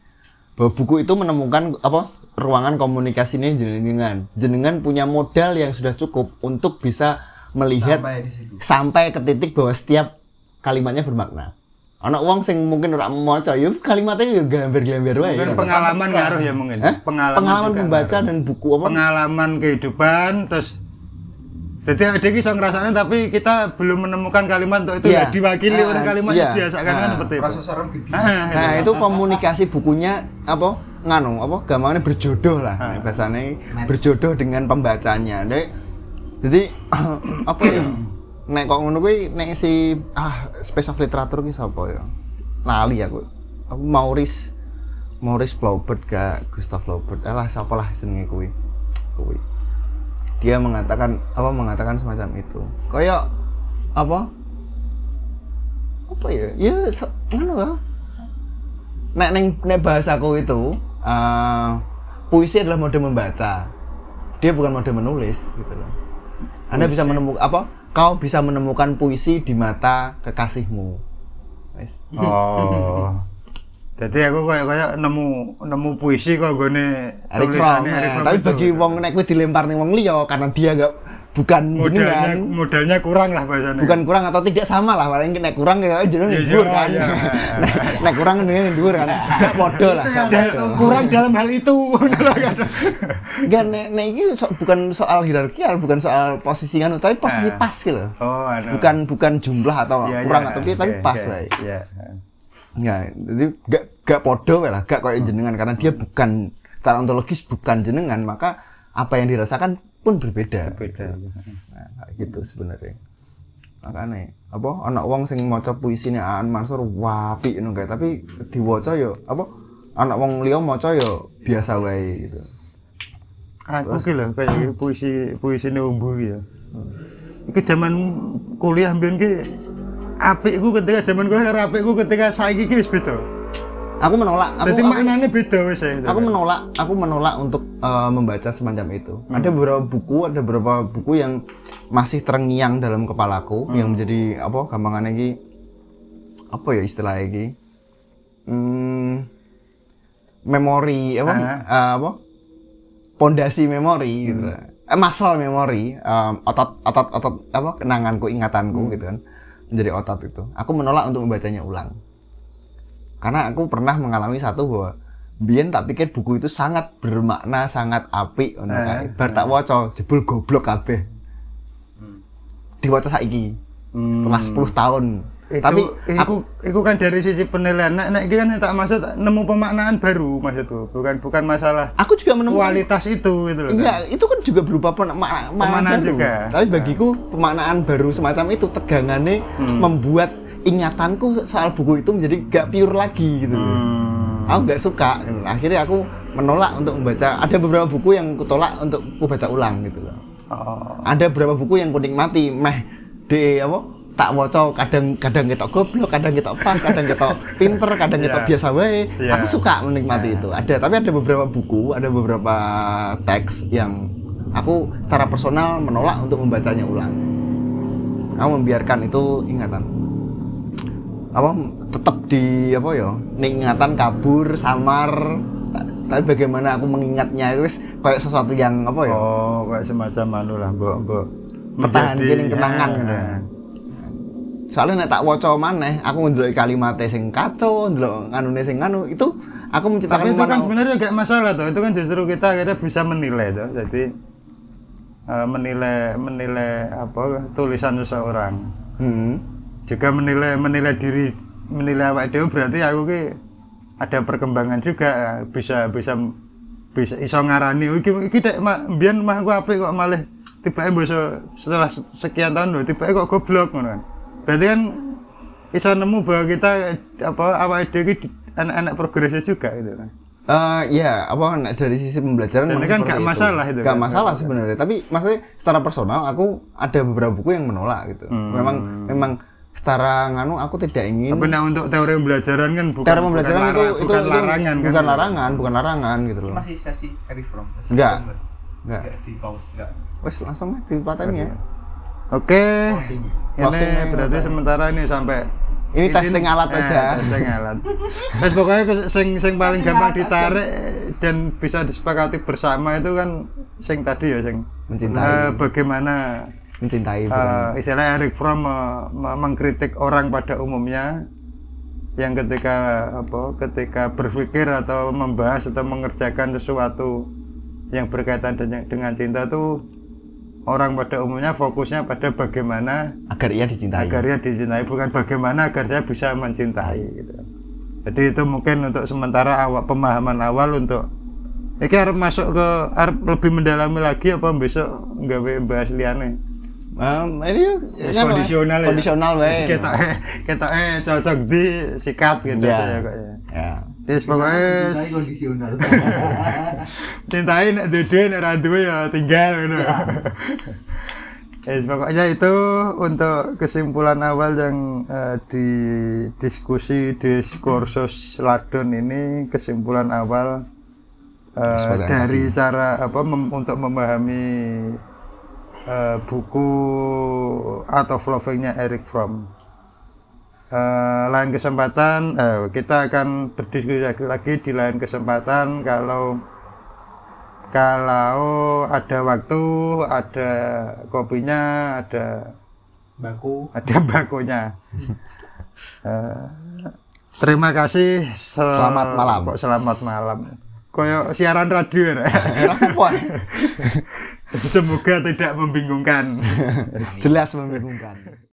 Bahwa buku itu menemukan apa ruangan komunikasinya jenengan. Jenengan punya modal yang sudah cukup untuk bisa melihat Sampai sampai ke titik bahwa setiap kalimatnya bermakna anak uang sing mungkin ora maca ya kalimatnya ya gambar-gambar wae Mungkin ya. pengalaman ngaruh ya mungkin. Hah? Pengalaman, pengalaman membaca ngaruh. dan buku apa pengalaman kehidupan terus jadi ada kisah ngerasanya tapi kita belum menemukan kalimat untuk itu Iya. ya diwakili Ah, oleh kalimat iya. yang biasa kan Ah. seperti itu. Rasa. Ah, nah itu komunikasi bukunya apa nganu apa gampangnya berjodoh lah Ah. bahasanya Match. berjodoh dengan pembacanya jadi, jadi <coughs> apa ya nek kok ngono kuwi nek si ah space of literature ki sapa ya? Lali aku. Aku Maurice Maurice Flaubert gak Gustav Flaubert. Alah siapa lah jenenge kuwi? Kuwi. Dia mengatakan apa mengatakan semacam itu. Kayak apa? Apa ya? Ya ngono lah nek neng nek bahasaku itu eh, puisi adalah mode membaca. Dia bukan mode menulis gitu loh. Anda bisa menemukan apa kau bisa menemukan puisi di mata kekasihmu. <laughs> Oh. Jadi aku kayak kayak nemu nemu puisi kok Eric Fromm, tulisannya tapi bagi wong nek dilempar ning wong liya karena dia enggak bukan modalnya jenengan modalnya kurang lah bahasanya. bukan kurang atau tidak sama lah paling nek kurang ya jenengan Iya, dhuwur iya, kan iya. <laughs> nek, nek kurang jenengan dhuwur kan <laughs> gak lah gak kurang dalam hal itu. <laughs> Enggak, nek, nek ini so- bukan soal hierarkial, bukan soal posisi kan, tapi posisi Ah. pas gitu oh. Bukan bukan jumlah atau Iya, kurang iya, atau piye, tapi iya, pas iya, wae. Iya. Ya, jadi gak gak podo lah, gak kayak jenengan karena dia bukan secara ontologis bukan jenengan, maka apa yang dirasakan pun berbeda. Beda. Nah, gitu sebenarnya. Makanya apa anak wong sing maca puisine Aan Mansur wapi ngono tapi diwaca yo apa anak wong liya maca yo biasa wae gitu. Aku ki lho kayak puisi puisi umbu ya. Iku zaman kuliah mbiyen ki apikku ketika zaman kuliah karo apikku ketika saiki ki wis beda. Aku menolak, aku, Jadi aku- maknanya beda wis ya. aku menolak. Aku menolak untuk eh, membaca semacam itu. Ada beberapa buku ada beberapa buku yang masih terngiang dalam kepalaku yang menjadi apa gampangannya ini apa ya istilahnya ini hmm, memori apa? Ah. eh, apa? Pondasi memori gitu. Eh, muscle memori em, otot otot otot apa kenanganku ingatanku gitu kan. Menjadi otot itu. Aku menolak untuk membacanya ulang karena aku pernah mengalami satu bahwa Biyen tak pikir buku itu sangat bermakna, sangat apik ngono Eh. Bar tak waca jebul goblok kabeh. Diwaca saiki Hmm. setelah 10 tahun. itu, Tapi itu, aku itu kan dari sisi penilaian. Nek nek iki kan tak maksud nemu pemaknaan baru maksudku. Bukan bukan masalah aku juga menemukan kualitas itu gitu loh. Iya, itu kan juga berupa pemaknaan Pemaknaan baru. juga. Tapi bagiku pemaknaan baru semacam itu tegangannya Hmm. membuat ingatanku soal buku itu menjadi gak pure lagi gitu. Hmm. Aku nggak suka. Akhirnya aku menolak untuk membaca. Ada beberapa buku yang kutolak untuk aku baca ulang gitu loh. Oh. Ada beberapa buku yang kunikmati meh de apa tak waca kadang kadang ketok goblok, kadang ketok pas, kadang ketok pinter, kadang ketok Iya. <laughs> biasa wae. Iya. Aku suka menikmati Iya. itu. Ada, tapi ada beberapa buku, ada beberapa teks yang aku secara personal menolak untuk membacanya ulang. Aku membiarkan itu ingatan. Apa tetap di apa ya? ingatan kabur, samar. Ta- Tapi bagaimana aku mengingatnya itu wis kayak sesuatu yang apa ya? Oh, kayak semacam anu lah, mbok mbok. Pertahan gini kenangan ya. gitu. Soalnya nek tak waca maneh, aku ndelok kalimat sing kacau, ndelok nganune sing nganu, itu aku menciptakan Tapi itu kan sebenarnya gak masalah tuh. Itu kan justru kita akhirnya bisa menilai tuh. Jadi eh, menilai menilai apa tulisan seseorang. Hmm. Juga menilai menilai diri menilai awak dewe berarti aku ki ada perkembangan juga eh, bisa bisa bisa iso ngarani "Oh, iki iki dek mak mbiyen mah aku apik kok malah tiba bisa setelah sekian tahun lho tiba kok goblok ngono kan. Berarti kan iso nemu bahwa kita apa awak dhewe iki di- anak-anak progresnya juga gitu kan. Eh, ya, apa dari sisi pembelajaran Jadi kan gak masalah itu Gak kan, masalah sebenarnya, tapi maksudnya secara personal aku ada beberapa buku yang menolak gitu. Hmm. Memang memang secara nganu aku tidak ingin Tapi nah untuk teori pembelajaran kan bukan cara pembelajaran bukan, itu, lara- itu bukan itu larangan kan. bukan larangan, bukan larangan gitu loh. masih sesi Eric Fromm Enggak. Enggak. Enggak di pause enggak Wes langsung aja dipatahin ya. Oke. Ini berarti sementara ini sampai Ini testing alat eh, aja. testing alat. Terus pokoknya sing sing paling gampang ditarik dan bisa disepakati bersama itu kan sing tadi ya sing Mencintai. eh, bagaimana Mencintai eh, bukan. istilahnya Eric Fromm me- me- mengkritik orang pada umumnya yang ketika apa ketika berpikir atau membahas atau mengerjakan sesuatu yang berkaitan dengan, dengan cinta tuh orang pada umumnya fokusnya pada bagaimana agar ia dicintai. agar ia dicintai bukan bagaimana agar saya bisa mencintai gitu. Jadi itu mungkin untuk sementara awal pemahaman awal untuk ini harus masuk ke harus lebih mendalami lagi apa besok nggak bahas liane. Em, ini Wis kan, kondisional ya. kondisional wae. Kita kita eh cocok di sikat gitu Ya. saya kayaknya. Ya. Terus pokoknya Mencintai kondisional <laughs> cintai nek duwe nek ra duwe ya tinggal gitu. Yes, <laughs> pokoknya itu untuk kesimpulan awal yang eh, di diskusi diskursus ladon ini kesimpulan awal eh, Sebagai dari cara apa mem- untuk memahami eh, buku Art of Loving-nya Eric Fromm. eh, lain kesempatan eh, kita akan berdiskusi lagi, lagi di lain kesempatan kalau kalau ada waktu ada kopinya ada baku. Ada <laughs> bakonya Eh, terima kasih. Sel- Selamat malam. kok selamat malam? Koyo siaran radio ya <laughs> <laughs> semoga tidak membingungkan <laughs> jelas membingungkan.